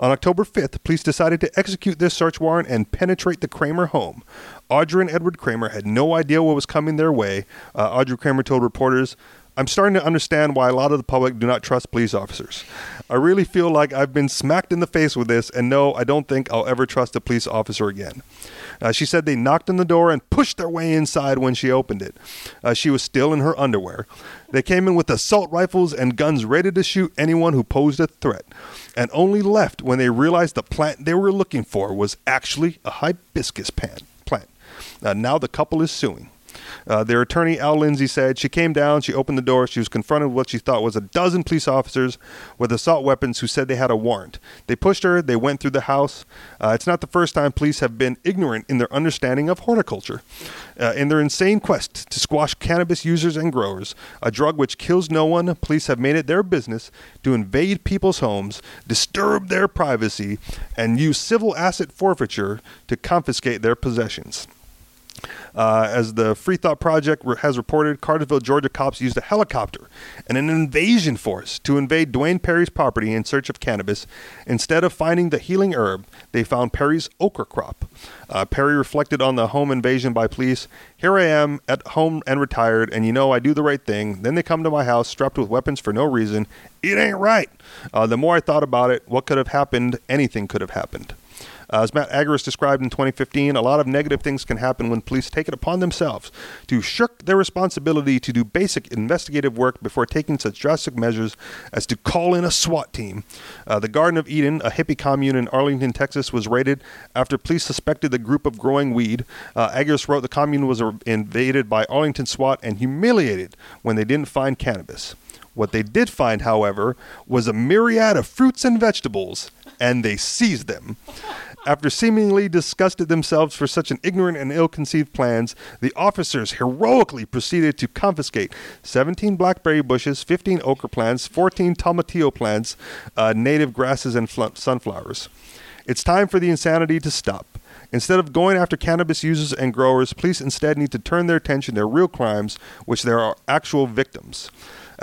On October 5th, police decided to execute this search warrant and penetrate the Kramer home. Audrey and Edward Kramer had no idea what was coming their way. Uh, Audrey Kramer told reporters, I'm starting to understand why a lot of the public do not trust police officers. I really feel like I've been smacked in the face with this, and no, I don't think I'll ever trust a police officer again. Uh, she said they knocked on the door and pushed their way inside when she opened it. Uh, she was still in her underwear. They came in with assault rifles and guns ready to shoot anyone who posed a threat, and only left when they realized the plant they were looking for was actually a hibiscus plant. Uh, now the couple is suing. Uh, their attorney, Al Lindsay, said she came down, she opened the door, she was confronted with what she thought was a dozen police officers with assault weapons who said they had a warrant. They pushed her, they went through the house. Uh, it's not the first time police have been ignorant in their understanding of horticulture. Uh, in their insane quest to squash cannabis users and growers, a drug which kills no one, police have made it their business to invade people's homes, disturb their privacy, and use civil asset forfeiture to confiscate their possessions. Uh, as the Free Thought Project has reported, Cartersville, Georgia cops used a helicopter and an invasion force to invade Dwayne Perry's property in search of cannabis. Instead of finding the healing herb, they found Perry's okra crop. Uh, Perry reflected on the home invasion by police. Here I am at home and retired, and you know I do the right thing. Then they come to my house strapped with weapons for no reason. It ain't right. Uh, the more I thought about it, what could have happened? Anything could have happened. Uh, as Matt Agorist described in 2015, a lot of negative things can happen when police take it upon themselves to shirk their responsibility to do basic investigative work before taking such drastic measures as to call in a SWAT team. Uh, the Garden of Eden, a hippie commune in Arlington, Texas, was raided after police suspected the group of growing weed. Uh, Agorist wrote the commune was invaded by Arlington SWAT and humiliated when they didn't find cannabis. What they did find, however, was a myriad of fruits and vegetables, and they seized them. After seemingly disgusted themselves for such an ignorant and ill conceived plans, the officers heroically proceeded to confiscate 17 blackberry bushes, 15 okra plants, 14 tomatillo plants, uh, native grasses, and fl- sunflowers. It's time for the insanity to stop. Instead of going after cannabis users and growers, police instead need to turn their attention to real crimes, which there are actual victims.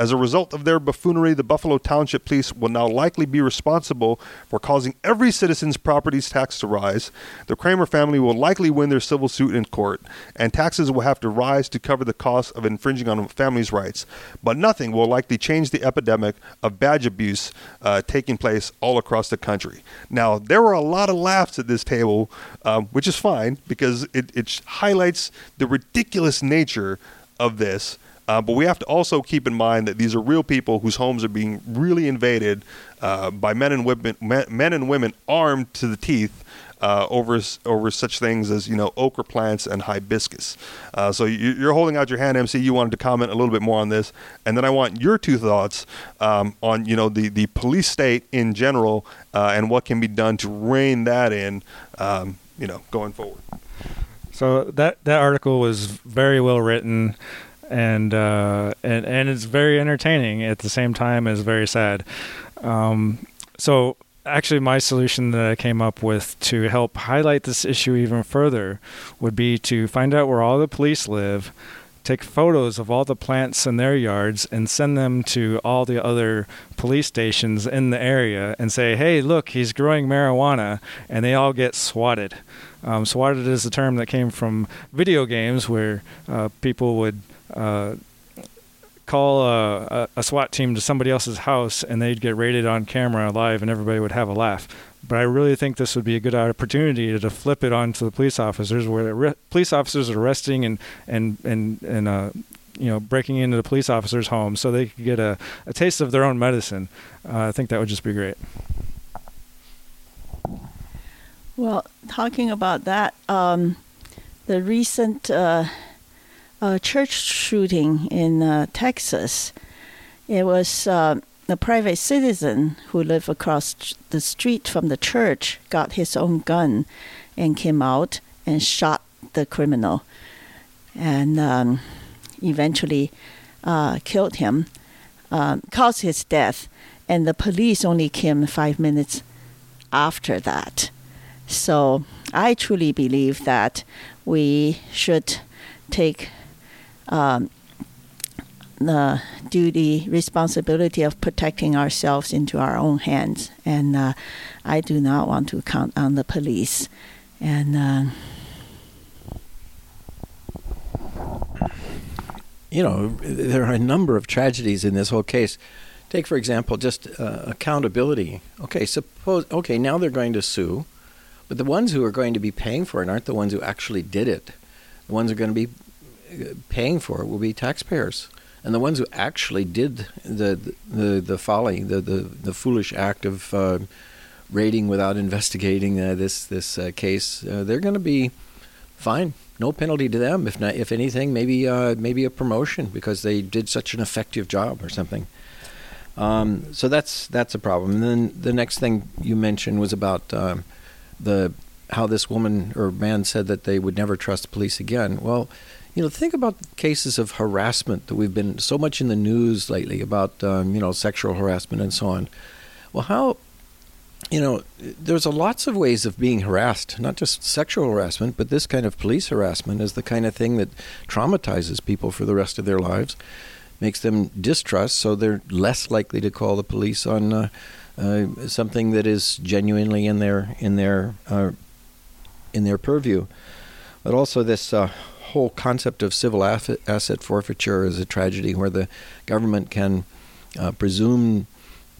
As a result of their buffoonery, the Buffalo Township Police will now likely be responsible for causing every citizen's property tax to rise. The Kramer family will likely win their civil suit in court, and taxes will have to rise to cover the cost of infringing on families' rights. But nothing will likely change the epidemic of badge abuse uh, taking place all across the country. Now, there were a lot of laughs at this table, um, which is fine because it, it highlights the ridiculous nature of this. Uh, but we have to also keep in mind that these are real people whose homes are being really invaded uh, by men and women, men and women armed to the teeth. Uh, over over such things as you know okra plants and hibiscus. Uh, so you, are holding out your hand, MC. You wanted to comment a little bit more on this, and then I want your two thoughts um, on you know the the police state in general uh, and what can be done to rein that in, um, you know, going forward. So that that article was very well written and uh, and and it's very entertaining at the same time as very sad. Um, so actually, my solution that I came up with to help highlight this issue even further would be to find out where all the police live. Take photos of all the plants in their yards and send them to all the other police stations in the area and say, hey, look, he's growing marijuana, and they all get swatted. Um, swatted is a term that came from video games where uh, people would uh, call a, a, SWAT team to somebody else's house and they'd get raided on camera live and everybody would have a laugh. But I really think this would be a good opportunity to flip it onto the police officers, where re- police officers are arresting and and and and uh, you know breaking into the police officers' home so they could get a, a taste of their own medicine. Uh, I think that would just be great. Well, talking about that, um, the recent. Uh, a church shooting in uh, Texas. It was uh, a private citizen who lived across the street from the church got his own gun and came out and shot the criminal and um, eventually uh, killed him, uh, caused his death. And the police only came five minutes after that. So I truly believe that we should take um, the duty, responsibility of protecting ourselves into our own hands. And uh, I do not want to count on the police. And uh, you know, there are a number of tragedies in this whole case. Take, for example, just uh, accountability. Okay, suppose, okay, now they're going to sue, but the ones who are going to be paying for it aren't the ones who actually did it. The ones who are going to be paying for it will be taxpayers. And the ones who actually did the the the folly, the the, the foolish act of uh, raiding without investigating uh, this this uh, case, uh, they're going to be fine. No penalty to them. If not, if anything, maybe uh, maybe a promotion because they did such an effective job or something. Um, so that's that's a problem. And then the next thing you mentioned was about um, the how this woman or man said that they would never trust police again. Well, you know, think about cases of harassment that we've been so much in the news lately about, um, you know, sexual harassment and so on. Well, how, you know, there's a lots of ways of being harassed, not just sexual harassment, but this kind of police harassment is the kind of thing that traumatizes people for the rest of their lives, makes them distrust, so they're less likely to call the police on uh, uh, something that is genuinely in their in their uh, in their purview. But also this uh, whole concept of civil asset forfeiture is a tragedy where the government can uh, presume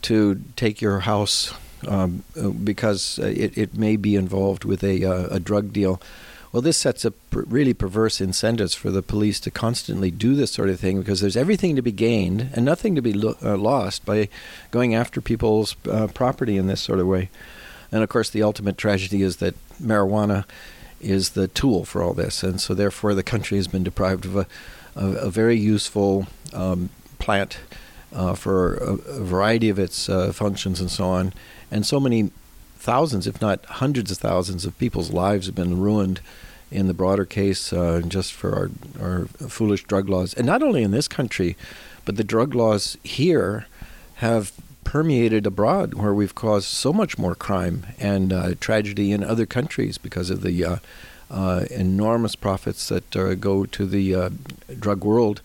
to take your house um, uh, because uh, it, it may be involved with a, uh, a drug deal. Well, this sets up really perverse incentives for the police to constantly do this sort of thing because there's everything to be gained and nothing to be lo- uh, lost by going after people's uh, property in this sort of way. And of course, the ultimate tragedy is that marijuana is the tool for all this, and so therefore the country has been deprived of a, a, a very useful um, plant uh, for a, a, variety of its uh, functions and so on. And so many thousands, if not hundreds of thousands, of people's lives have been ruined in the broader case uh, just for our, our foolish drug laws. And not only in this country, but the drug laws here have permeated abroad where we've caused so much more crime and uh, tragedy in other countries because of the uh, uh, enormous profits that uh, go to the uh, drug world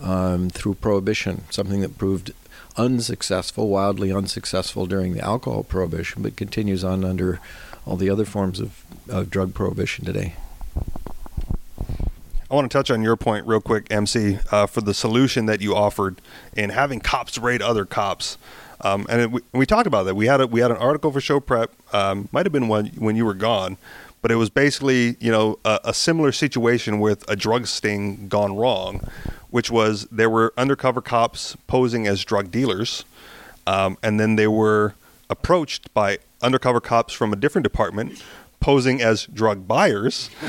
um, through prohibition, something that proved unsuccessful, wildly unsuccessful during the alcohol prohibition, but continues on under all the other forms of, of drug prohibition today. I want to touch on your point real quick, MC, uh, for the solution that you offered in having cops raid other cops. Um, and it, we, we, talked about that. We had a, we had an article for Show Prep. Um, might have been when when you were gone, but it was basically you know a, a, similar situation with a drug sting gone wrong, which was there were undercover cops posing as drug dealers, um, and then they were approached by undercover cops from a different department posing as drug buyers.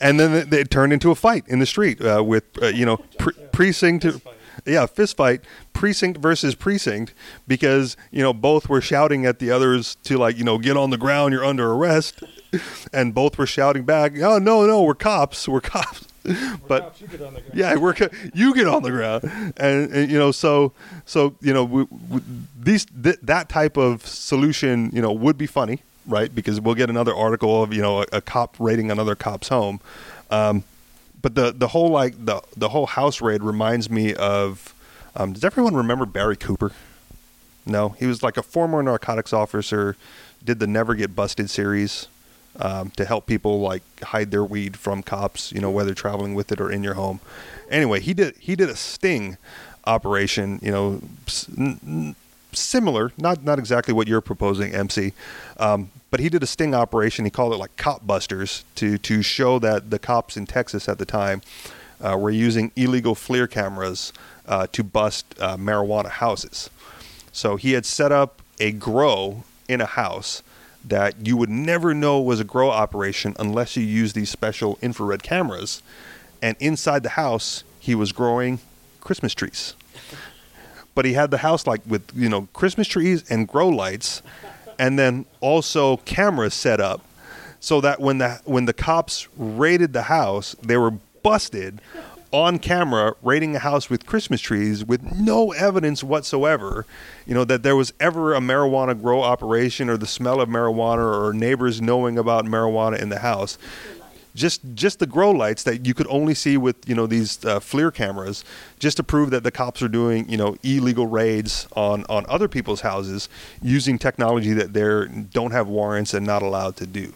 and then it, turned into a fight in the street uh, with uh, you know pre- precinct yeah, fist fight, precinct versus precinct, because you know both were shouting at the others to like you know get on the ground, you're under arrest, and both were shouting back, oh no no, we're cops, we're cops. We're but cops, yeah, we're you get on the ground, and, and you know so so you know we, we, these th- that type of solution you know would be funny, right? Because we'll get another article of you know a, a cop raiding another cop's home. Um, but the the whole like the the whole house raid reminds me of. Um, does everyone remember Barry Cooper? No, he was like a former narcotics officer. Did the Never Get Busted series um, to help people like hide their weed from cops. You know, whether traveling with it or in your home. Anyway, he did he did a sting operation. You know, similar, not not exactly what you're proposing, MC, um, but he did a sting operation. He called it like cop busters to to show that the cops in Texas at the time uh, were using illegal FLIR cameras uh, to bust uh, marijuana houses. So he had set up a grow in a house that you would never know was a grow operation unless you use these special infrared cameras. And inside the house, he was growing Christmas trees. But he had the house like with you know Christmas trees and grow lights and then also cameras set up so that when the when the cops raided the house, they were busted on camera raiding a house with Christmas trees with no evidence whatsoever, you know, that there was ever a marijuana grow operation or the smell of marijuana or neighbors knowing about marijuana in the house just just the grow lights that you could only see with you know these uh, FLIR cameras, just to prove that the cops are doing you know illegal raids on on other people's houses using technology that they don't have warrants and not allowed to do.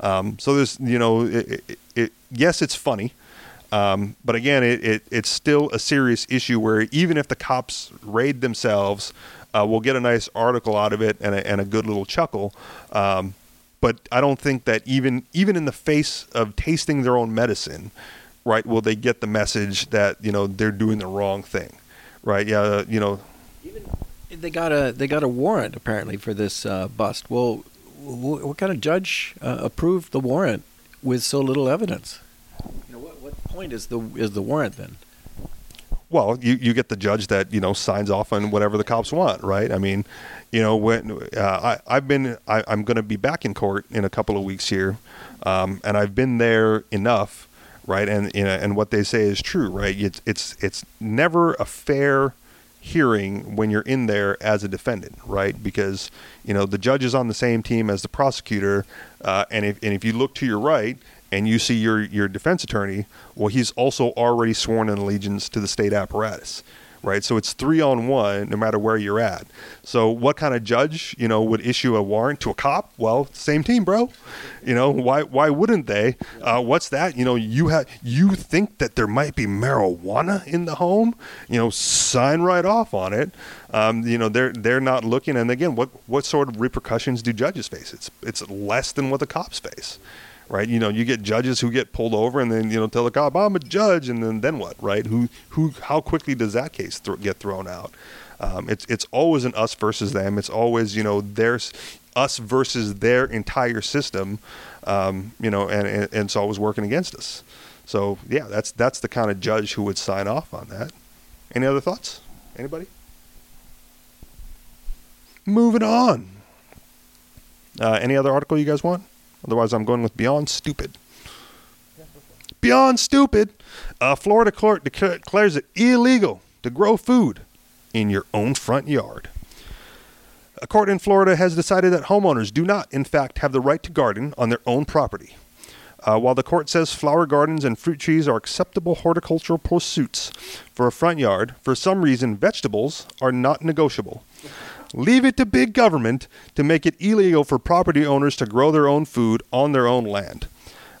Um, so there's you know it, it, it, yes it's funny. Um, but again, it, it, it's still a serious issue where even if the cops raid themselves, uh, we'll get a nice article out of it and a, and a good little chuckle. Um, but I don't think that even even in the face of tasting their own medicine, right, will they get the message that you know they're doing the wrong thing, right? Yeah, you know. Even they got a they got a warrant apparently for this uh, bust. Well, what kind of judge uh, approved the warrant with so little evidence? You know, what, what point is the is the warrant then? Well, you, you get the judge that you know signs off on whatever the cops want, right? I mean, you know, when uh, I I've been I, am going to be back in court in a couple of weeks here, um, and I've been there enough, right? And you know, and what they say is true, right? It's it's it's never a fair hearing when you're in there as a defendant, right? Because you know the judge is on the same team as the prosecutor, uh, and if and if you look to your right and you see your your defense attorney, well, he's also already sworn an allegiance to the state apparatus, right? So it's three on one, no matter where you're at. So what kind of judge, you know, would issue a warrant to a cop? Well, same team, bro. You know, why why wouldn't they? Uh, what's that? You know, you have you think that there might be marijuana in the home? You know, sign right off on it. Um, you know, they're they're not looking. And again, what what sort of repercussions do judges face? It's it's less than what the cops face right? You know, you get judges who get pulled over and then you know tell the cop, "I'm a judge," and then then what, right? Who who how quickly does that case th- get thrown out? Um, it's it's always an us versus them. It's always you know there's us versus their entire system, um, you know, and, and, and it's always working against us. So yeah, that's that's the kind of judge who would sign off on that. Any other thoughts? Anybody? Moving on. Uh, any other article you guys want? Otherwise, I'm going with Beyond Stupid. Beyond Stupid. A Florida court declares it illegal to grow food in your own front yard. A court in Florida has decided that homeowners do not, in fact, have the right to garden on their own property. Uh, while the court says flower gardens and fruit trees are acceptable horticultural pursuits for a front yard, for some reason, vegetables are not negotiable. Leave it to big government to make it illegal for property owners to grow their own food on their own land.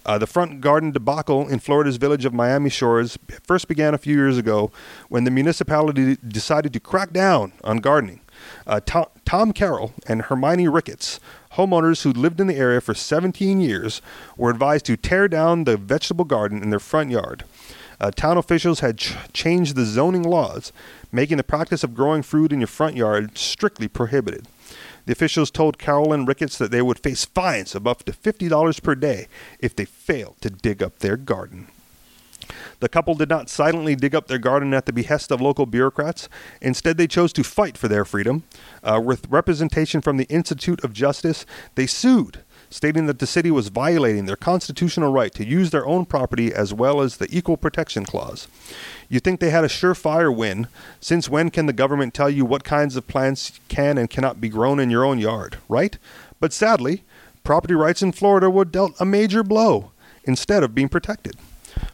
Uh, the front garden debacle in Florida's village of Miami Shores first began a few years ago when the municipality decided to crack down on gardening. Uh, Tom, Tom Carroll and Hermione Ricketts, homeowners who lived in the area for 17 years, were advised to tear down the vegetable garden in their front yard. Uh, town officials had ch- changed the zoning laws making the practice of growing fruit in your front yard strictly prohibited. The officials told Carroll and Ricketts that they would face fines of up to $50 per day if they failed to dig up their garden. The couple did not silently dig up their garden at the behest of local bureaucrats. Instead, they chose to fight for their freedom. Uh, with representation from the Institute of Justice, they sued stating that the city was violating their constitutional right to use their own property as well as the Equal Protection Clause. You think they had a surefire win. Since when can the government tell you what kinds of plants can and cannot be grown in your own yard, right? But sadly, property rights in Florida were dealt a major blow instead of being protected.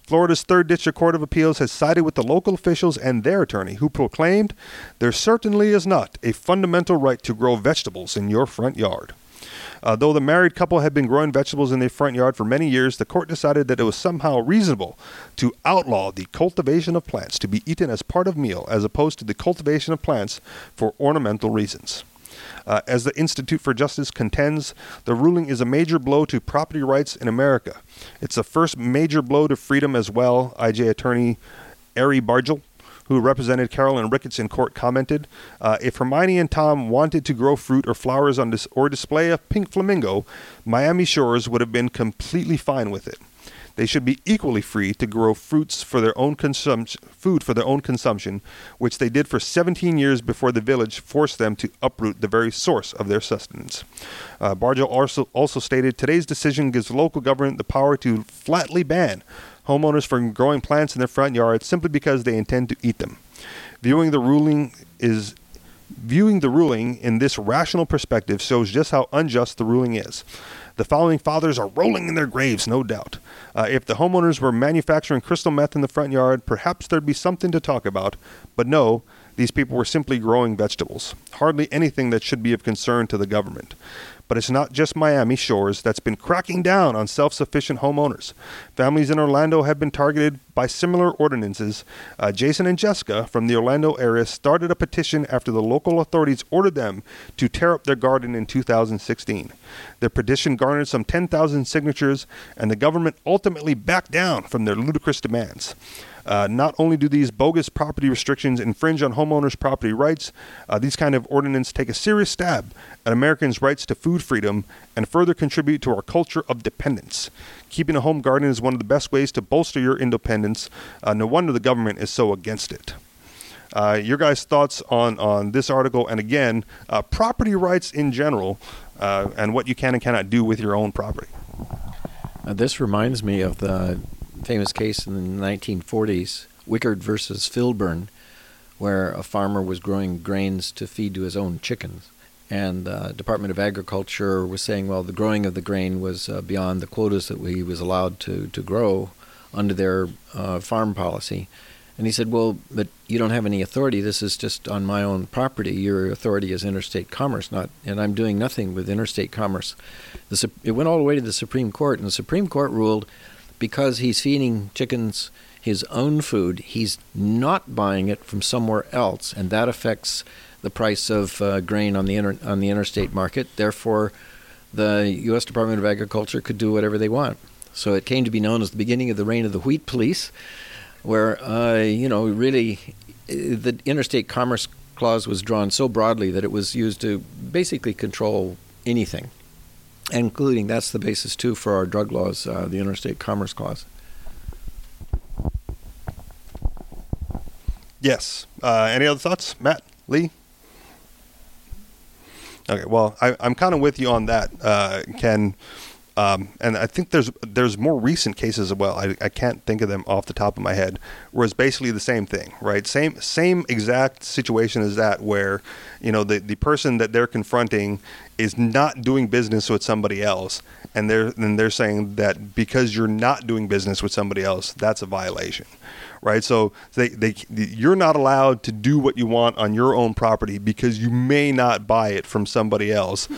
Florida's Third District Court of Appeals has sided with the local officials and their attorney, who proclaimed there certainly is not a fundamental right to grow vegetables in your front yard. Uh, though the married couple had been growing vegetables in their front yard for many years, the court decided that it was somehow reasonable to outlaw the cultivation of plants to be eaten as part of meal as opposed to the cultivation of plants for ornamental reasons. Uh, as the Institute for Justice contends, the ruling is a major blow to property rights in America. It's the first major blow to freedom as well, IJ attorney Ari Bargil who represented Carroll and Ricketts in court, commented uh, If Hermione and Tom wanted to grow fruit or flowers on dis- or display a pink flamingo, Miami Shores would have been completely fine with it. They should be equally free to grow fruits for their own consumption, food for their own consumption, which they did for 17 years before the village forced them to uproot the very source of their sustenance. Uh, also, also stated today's decision gives local government the power to flatly ban homeowners from growing plants in their front yards simply because they intend to eat them. Viewing the ruling is viewing the ruling in this rational perspective shows just how unjust the ruling is. The following fathers are rolling in their graves, no doubt. Uh, if the homeowners were manufacturing crystal meth in the front yard, perhaps there'd be something to talk about. But no, these people were simply growing vegetables. Hardly anything that should be of concern to the government. But it's not just Miami Shores that's been cracking down on self sufficient homeowners. Families in Orlando have been targeted by similar ordinances. Uh, Jason and Jessica from the Orlando area started a petition after the local authorities ordered them to tear up their garden in 2016. Their petition garnered some 10,000 signatures, and the government ultimately backed down from their ludicrous demands. Uh, not only do these bogus property restrictions infringe on homeowners' property rights, uh, these kind of ordinances take a serious stab at Americans' rights to food freedom and further contribute to our culture of dependence. Keeping a home garden is one of the best ways to bolster your independence. Uh, no wonder the government is so against it. Uh, your guys' thoughts on, on this article, and again, uh, property rights in general, uh, and what you can and cannot do with your own property. this reminds me of the famous case in the 1940s, Wickard versus Filburn, where a farmer was growing grains to feed to his own chickens. And the Department of Agriculture was saying, well, the growing of the grain was uh, beyond the quotas that he was allowed to, to grow under their uh, farm policy. And he said, Well, but you don't have any authority. This is just on my own property. Your authority is interstate commerce, not, and I'm doing nothing with interstate commerce. The, it went all the way to the Supreme Court, and the Supreme Court ruled because he's feeding chickens his own food, he's not buying it from somewhere else, and that affects the price of uh, grain on the inter- on the interstate market. Therefore, the U.S. Department of Agriculture could do whatever they want. So it came to be known as the beginning of the reign of the wheat police, where uh, you know really uh, the interstate commerce clause was drawn so broadly that it was used to basically control anything, including that's the basis too for our drug laws, uh, the interstate commerce clause. Yes. Uh, any other thoughts, Matt, Li? Okay. Well, I, I'm kind of with you on that, uh, Ken. Um, and I think there's there's more recent cases as well. I, I can't think of them off the top of my head. Where it's basically the same thing, right? Same same exact situation as that, where you know the the person that they're confronting is not doing business with somebody else, and they're and they're saying that because you're not doing business with somebody else, that's a violation right? So they, they, you're not allowed to do what you want on your own property because you may not buy it from somebody else.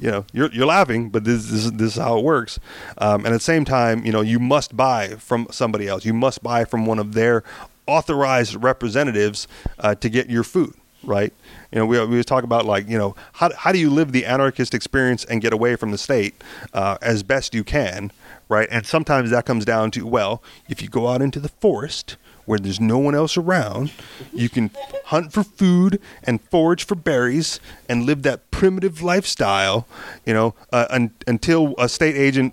You know, you're, you're laughing, but this, this, this is how it works. Um, and at the same time, you know, you must buy from somebody else. You must buy from one of their authorized representatives uh, to get your food, right? You know, we, we always talk about like, you know, how, how do you live the anarchist experience and get away from the state uh, as best you can, right? And sometimes that comes down to, well, if you go out into the forest where there's no one else around, you can hunt for food and forage for berries and live that primitive lifestyle, you know, uh, un- until a state agent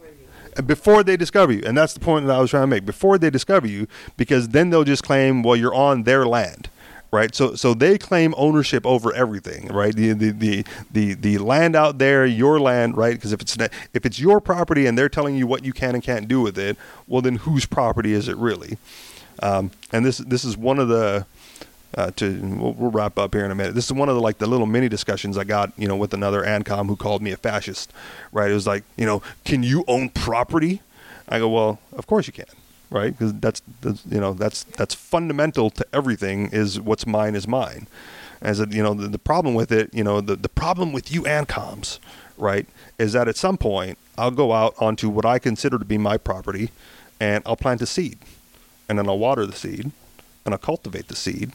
before they discover you. And that's the point that I was trying to make. Before they discover you, because then they'll just claim, well, you're on their land right? So so they claim ownership over everything, right? The the the the, the land out there, your land, right? Because if it's if it's your property and they're telling you what you can and can't do with it, well then whose property is it really? Um, and this this is one of the uh, to we'll, we'll, wrap up here in a minute. This is one of the like the little mini discussions I got, you know, with another AnCom who called me a fascist. Right? It was like, you know, can you own property? I go, well, of course you can, right? Because that's, that's you know that's that's fundamental to everything. Is what's mine is mine. As a, you know, the, the problem with it, you know, the the problem with you AnComs, right, is that at some point I'll go out onto what I consider to be my property, and I'll plant a seed and then I'll water the seed, and I'll cultivate the seed,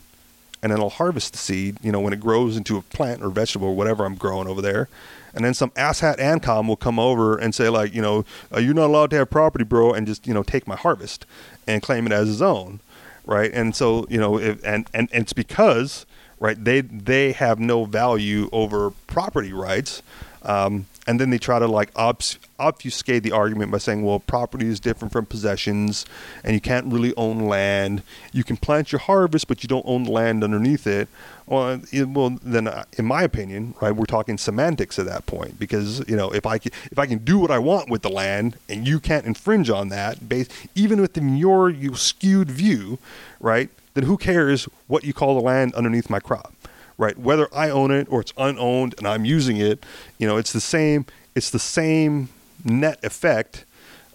and then I'll harvest the seed, you know, when it grows into a plant or vegetable or whatever I'm growing over there. And then some asshat AnCom will come over and say, like, you know, uh, you're not allowed to have property, bro, and just, you know, take my harvest and claim it as his own, right? And so, you know, if, and, and, and it's because, right, they, they have no value over property rights. Um, and then they try to like obf- obfuscate the argument by saying, well, property is different from possessions, and you can't really own land. You can plant your harvest, but you don't own the land underneath it. Well, it, well, then, uh, in my opinion, right, we're talking semantics at that point because you know if I can, if I can do what I want with the land and you can't infringe on that, based even within your you skewed view, right? Then who cares what you call the land underneath my crop? Right? Whether I own it or it's unowned and I'm using it, you know, it's the same. It's the same net effect,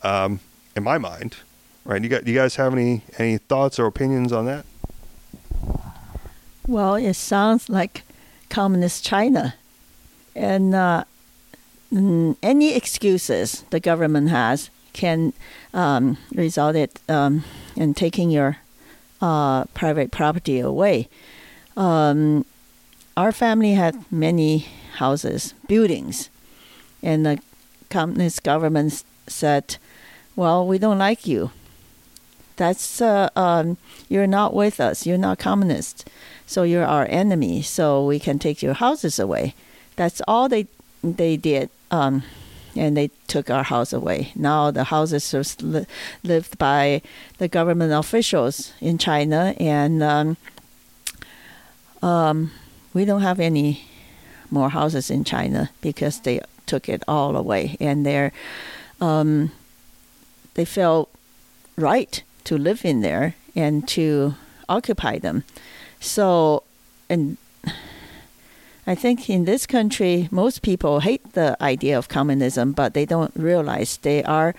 um, in my mind, right? You got, you guys have any any thoughts or opinions on that? Well, it sounds like communist China, and uh, any excuses the government has can um, result it, um, in taking your uh, private property away. Um, our family had many houses, buildings, and the communist government said, "Well, we don't like you. That's uh, um, you're not with us. You're not communist, so you're our enemy. So we can take your houses away." That's all they they did. Um, and they took our house away. Now the houses are li- lived by the government officials in China, and um, um, we don't have any more houses in China because they took it all away, and they um, they felt right to live in there and to occupy them. So, and I think in this country, most people hate the idea of communism, but they don't realize they are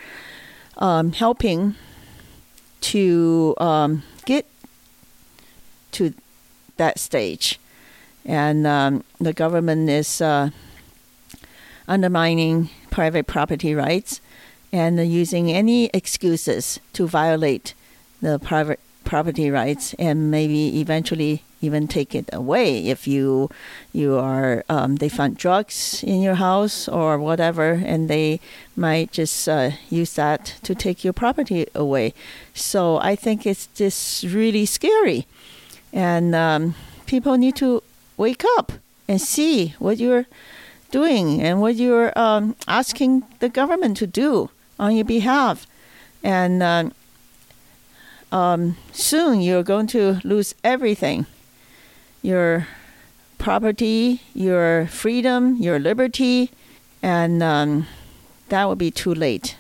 um, helping to um, get to that stage, and um, the government is uh, undermining private property rights and using any excuses to violate the private property rights and maybe eventually even take it away if you you are um, they find drugs in your house or whatever and they might just uh, use that to take your property away. So i think it's just really scary. And um, people need to wake up and see what you're doing and what you're um, asking the government to do on your behalf and um, um, soon you're going to lose everything your property, your freedom, your liberty, and um, that will be too late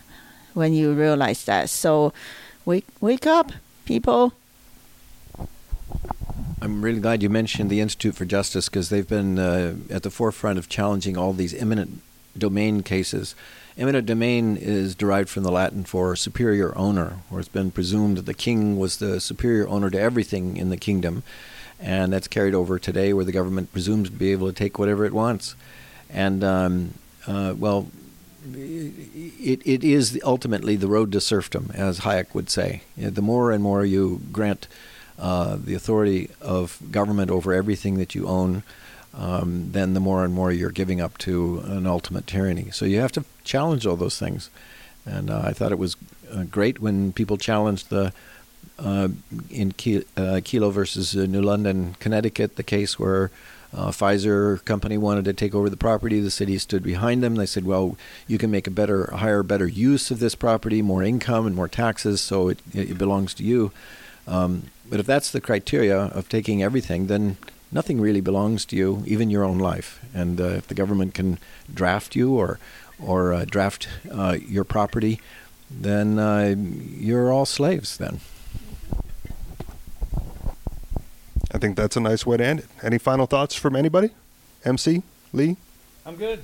when you realize that. So wake, wake up, people. I'm really glad you mentioned the Institute for Justice because they've been uh, at the forefront of challenging all these eminent domain cases. Eminent domain is derived from the Latin for superior owner, where it's been presumed that the king was the superior owner to everything in the kingdom. And that's carried over today, where the government presumes to be able to take whatever it wants. And, um, uh, well, it, it is ultimately the road to serfdom, as Hayek would say. The more and more you grant uh, the authority of government over everything that you own, um, then the more and more you're giving up to an ultimate tyranny. So you have to challenge all those things. And uh, I thought it was uh, great when people challenged the uh, in Ke- uh, Kelo versus New London, Connecticut, the case where uh, Pfizer company wanted to take over the property. The city stood behind them. They said, "Well, you can make a better, higher, better use of this property, more income and more taxes, so it, it belongs to you." Um, but if that's the criteria of taking everything, then nothing really belongs to you, even your own life. And uh, if the government can draft you or or uh, draft uh, your property, then uh, you're all slaves. Then. I think that's a nice way to end it. Any final thoughts from anybody? MC Li. I'm good.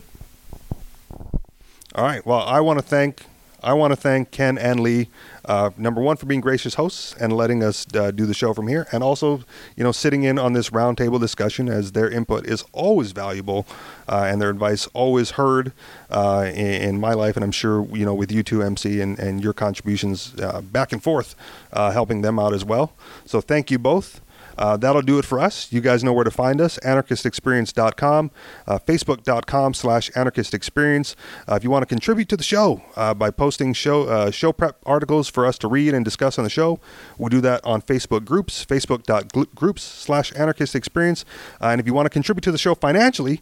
All right. Well, I want to thank I want to thank Ken and Li, uh, number one, for being gracious hosts and letting us uh, do the show from here, and also, you know, sitting in on this roundtable discussion as their input is always valuable uh, and their advice always heard uh, in, in, my life, and I'm sure you know with you two, MC, and, and your contributions uh, back and forth, uh, helping them out as well. So thank you both. Uh, that'll do it for us. You guys know where to find us, anarchistexperience.com, uh, facebook.com slash anarchistexperience. Uh, if you want to contribute to the show uh, by posting show, uh, show prep articles for us to read and discuss on the show, we'll do that on Facebook groups, facebook.groups slash anarchistexperience. Uh, and if you want to contribute to the show financially,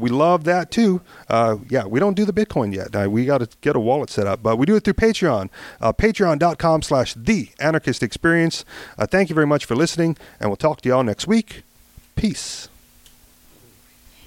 we love that too. yeah, we don't do the Bitcoin yet. we got to get a wallet set up, but we do it through Patreon, patreon.com slash the anarchist experience. thank you very much for listening, and we'll talk to y'all next week. Peace.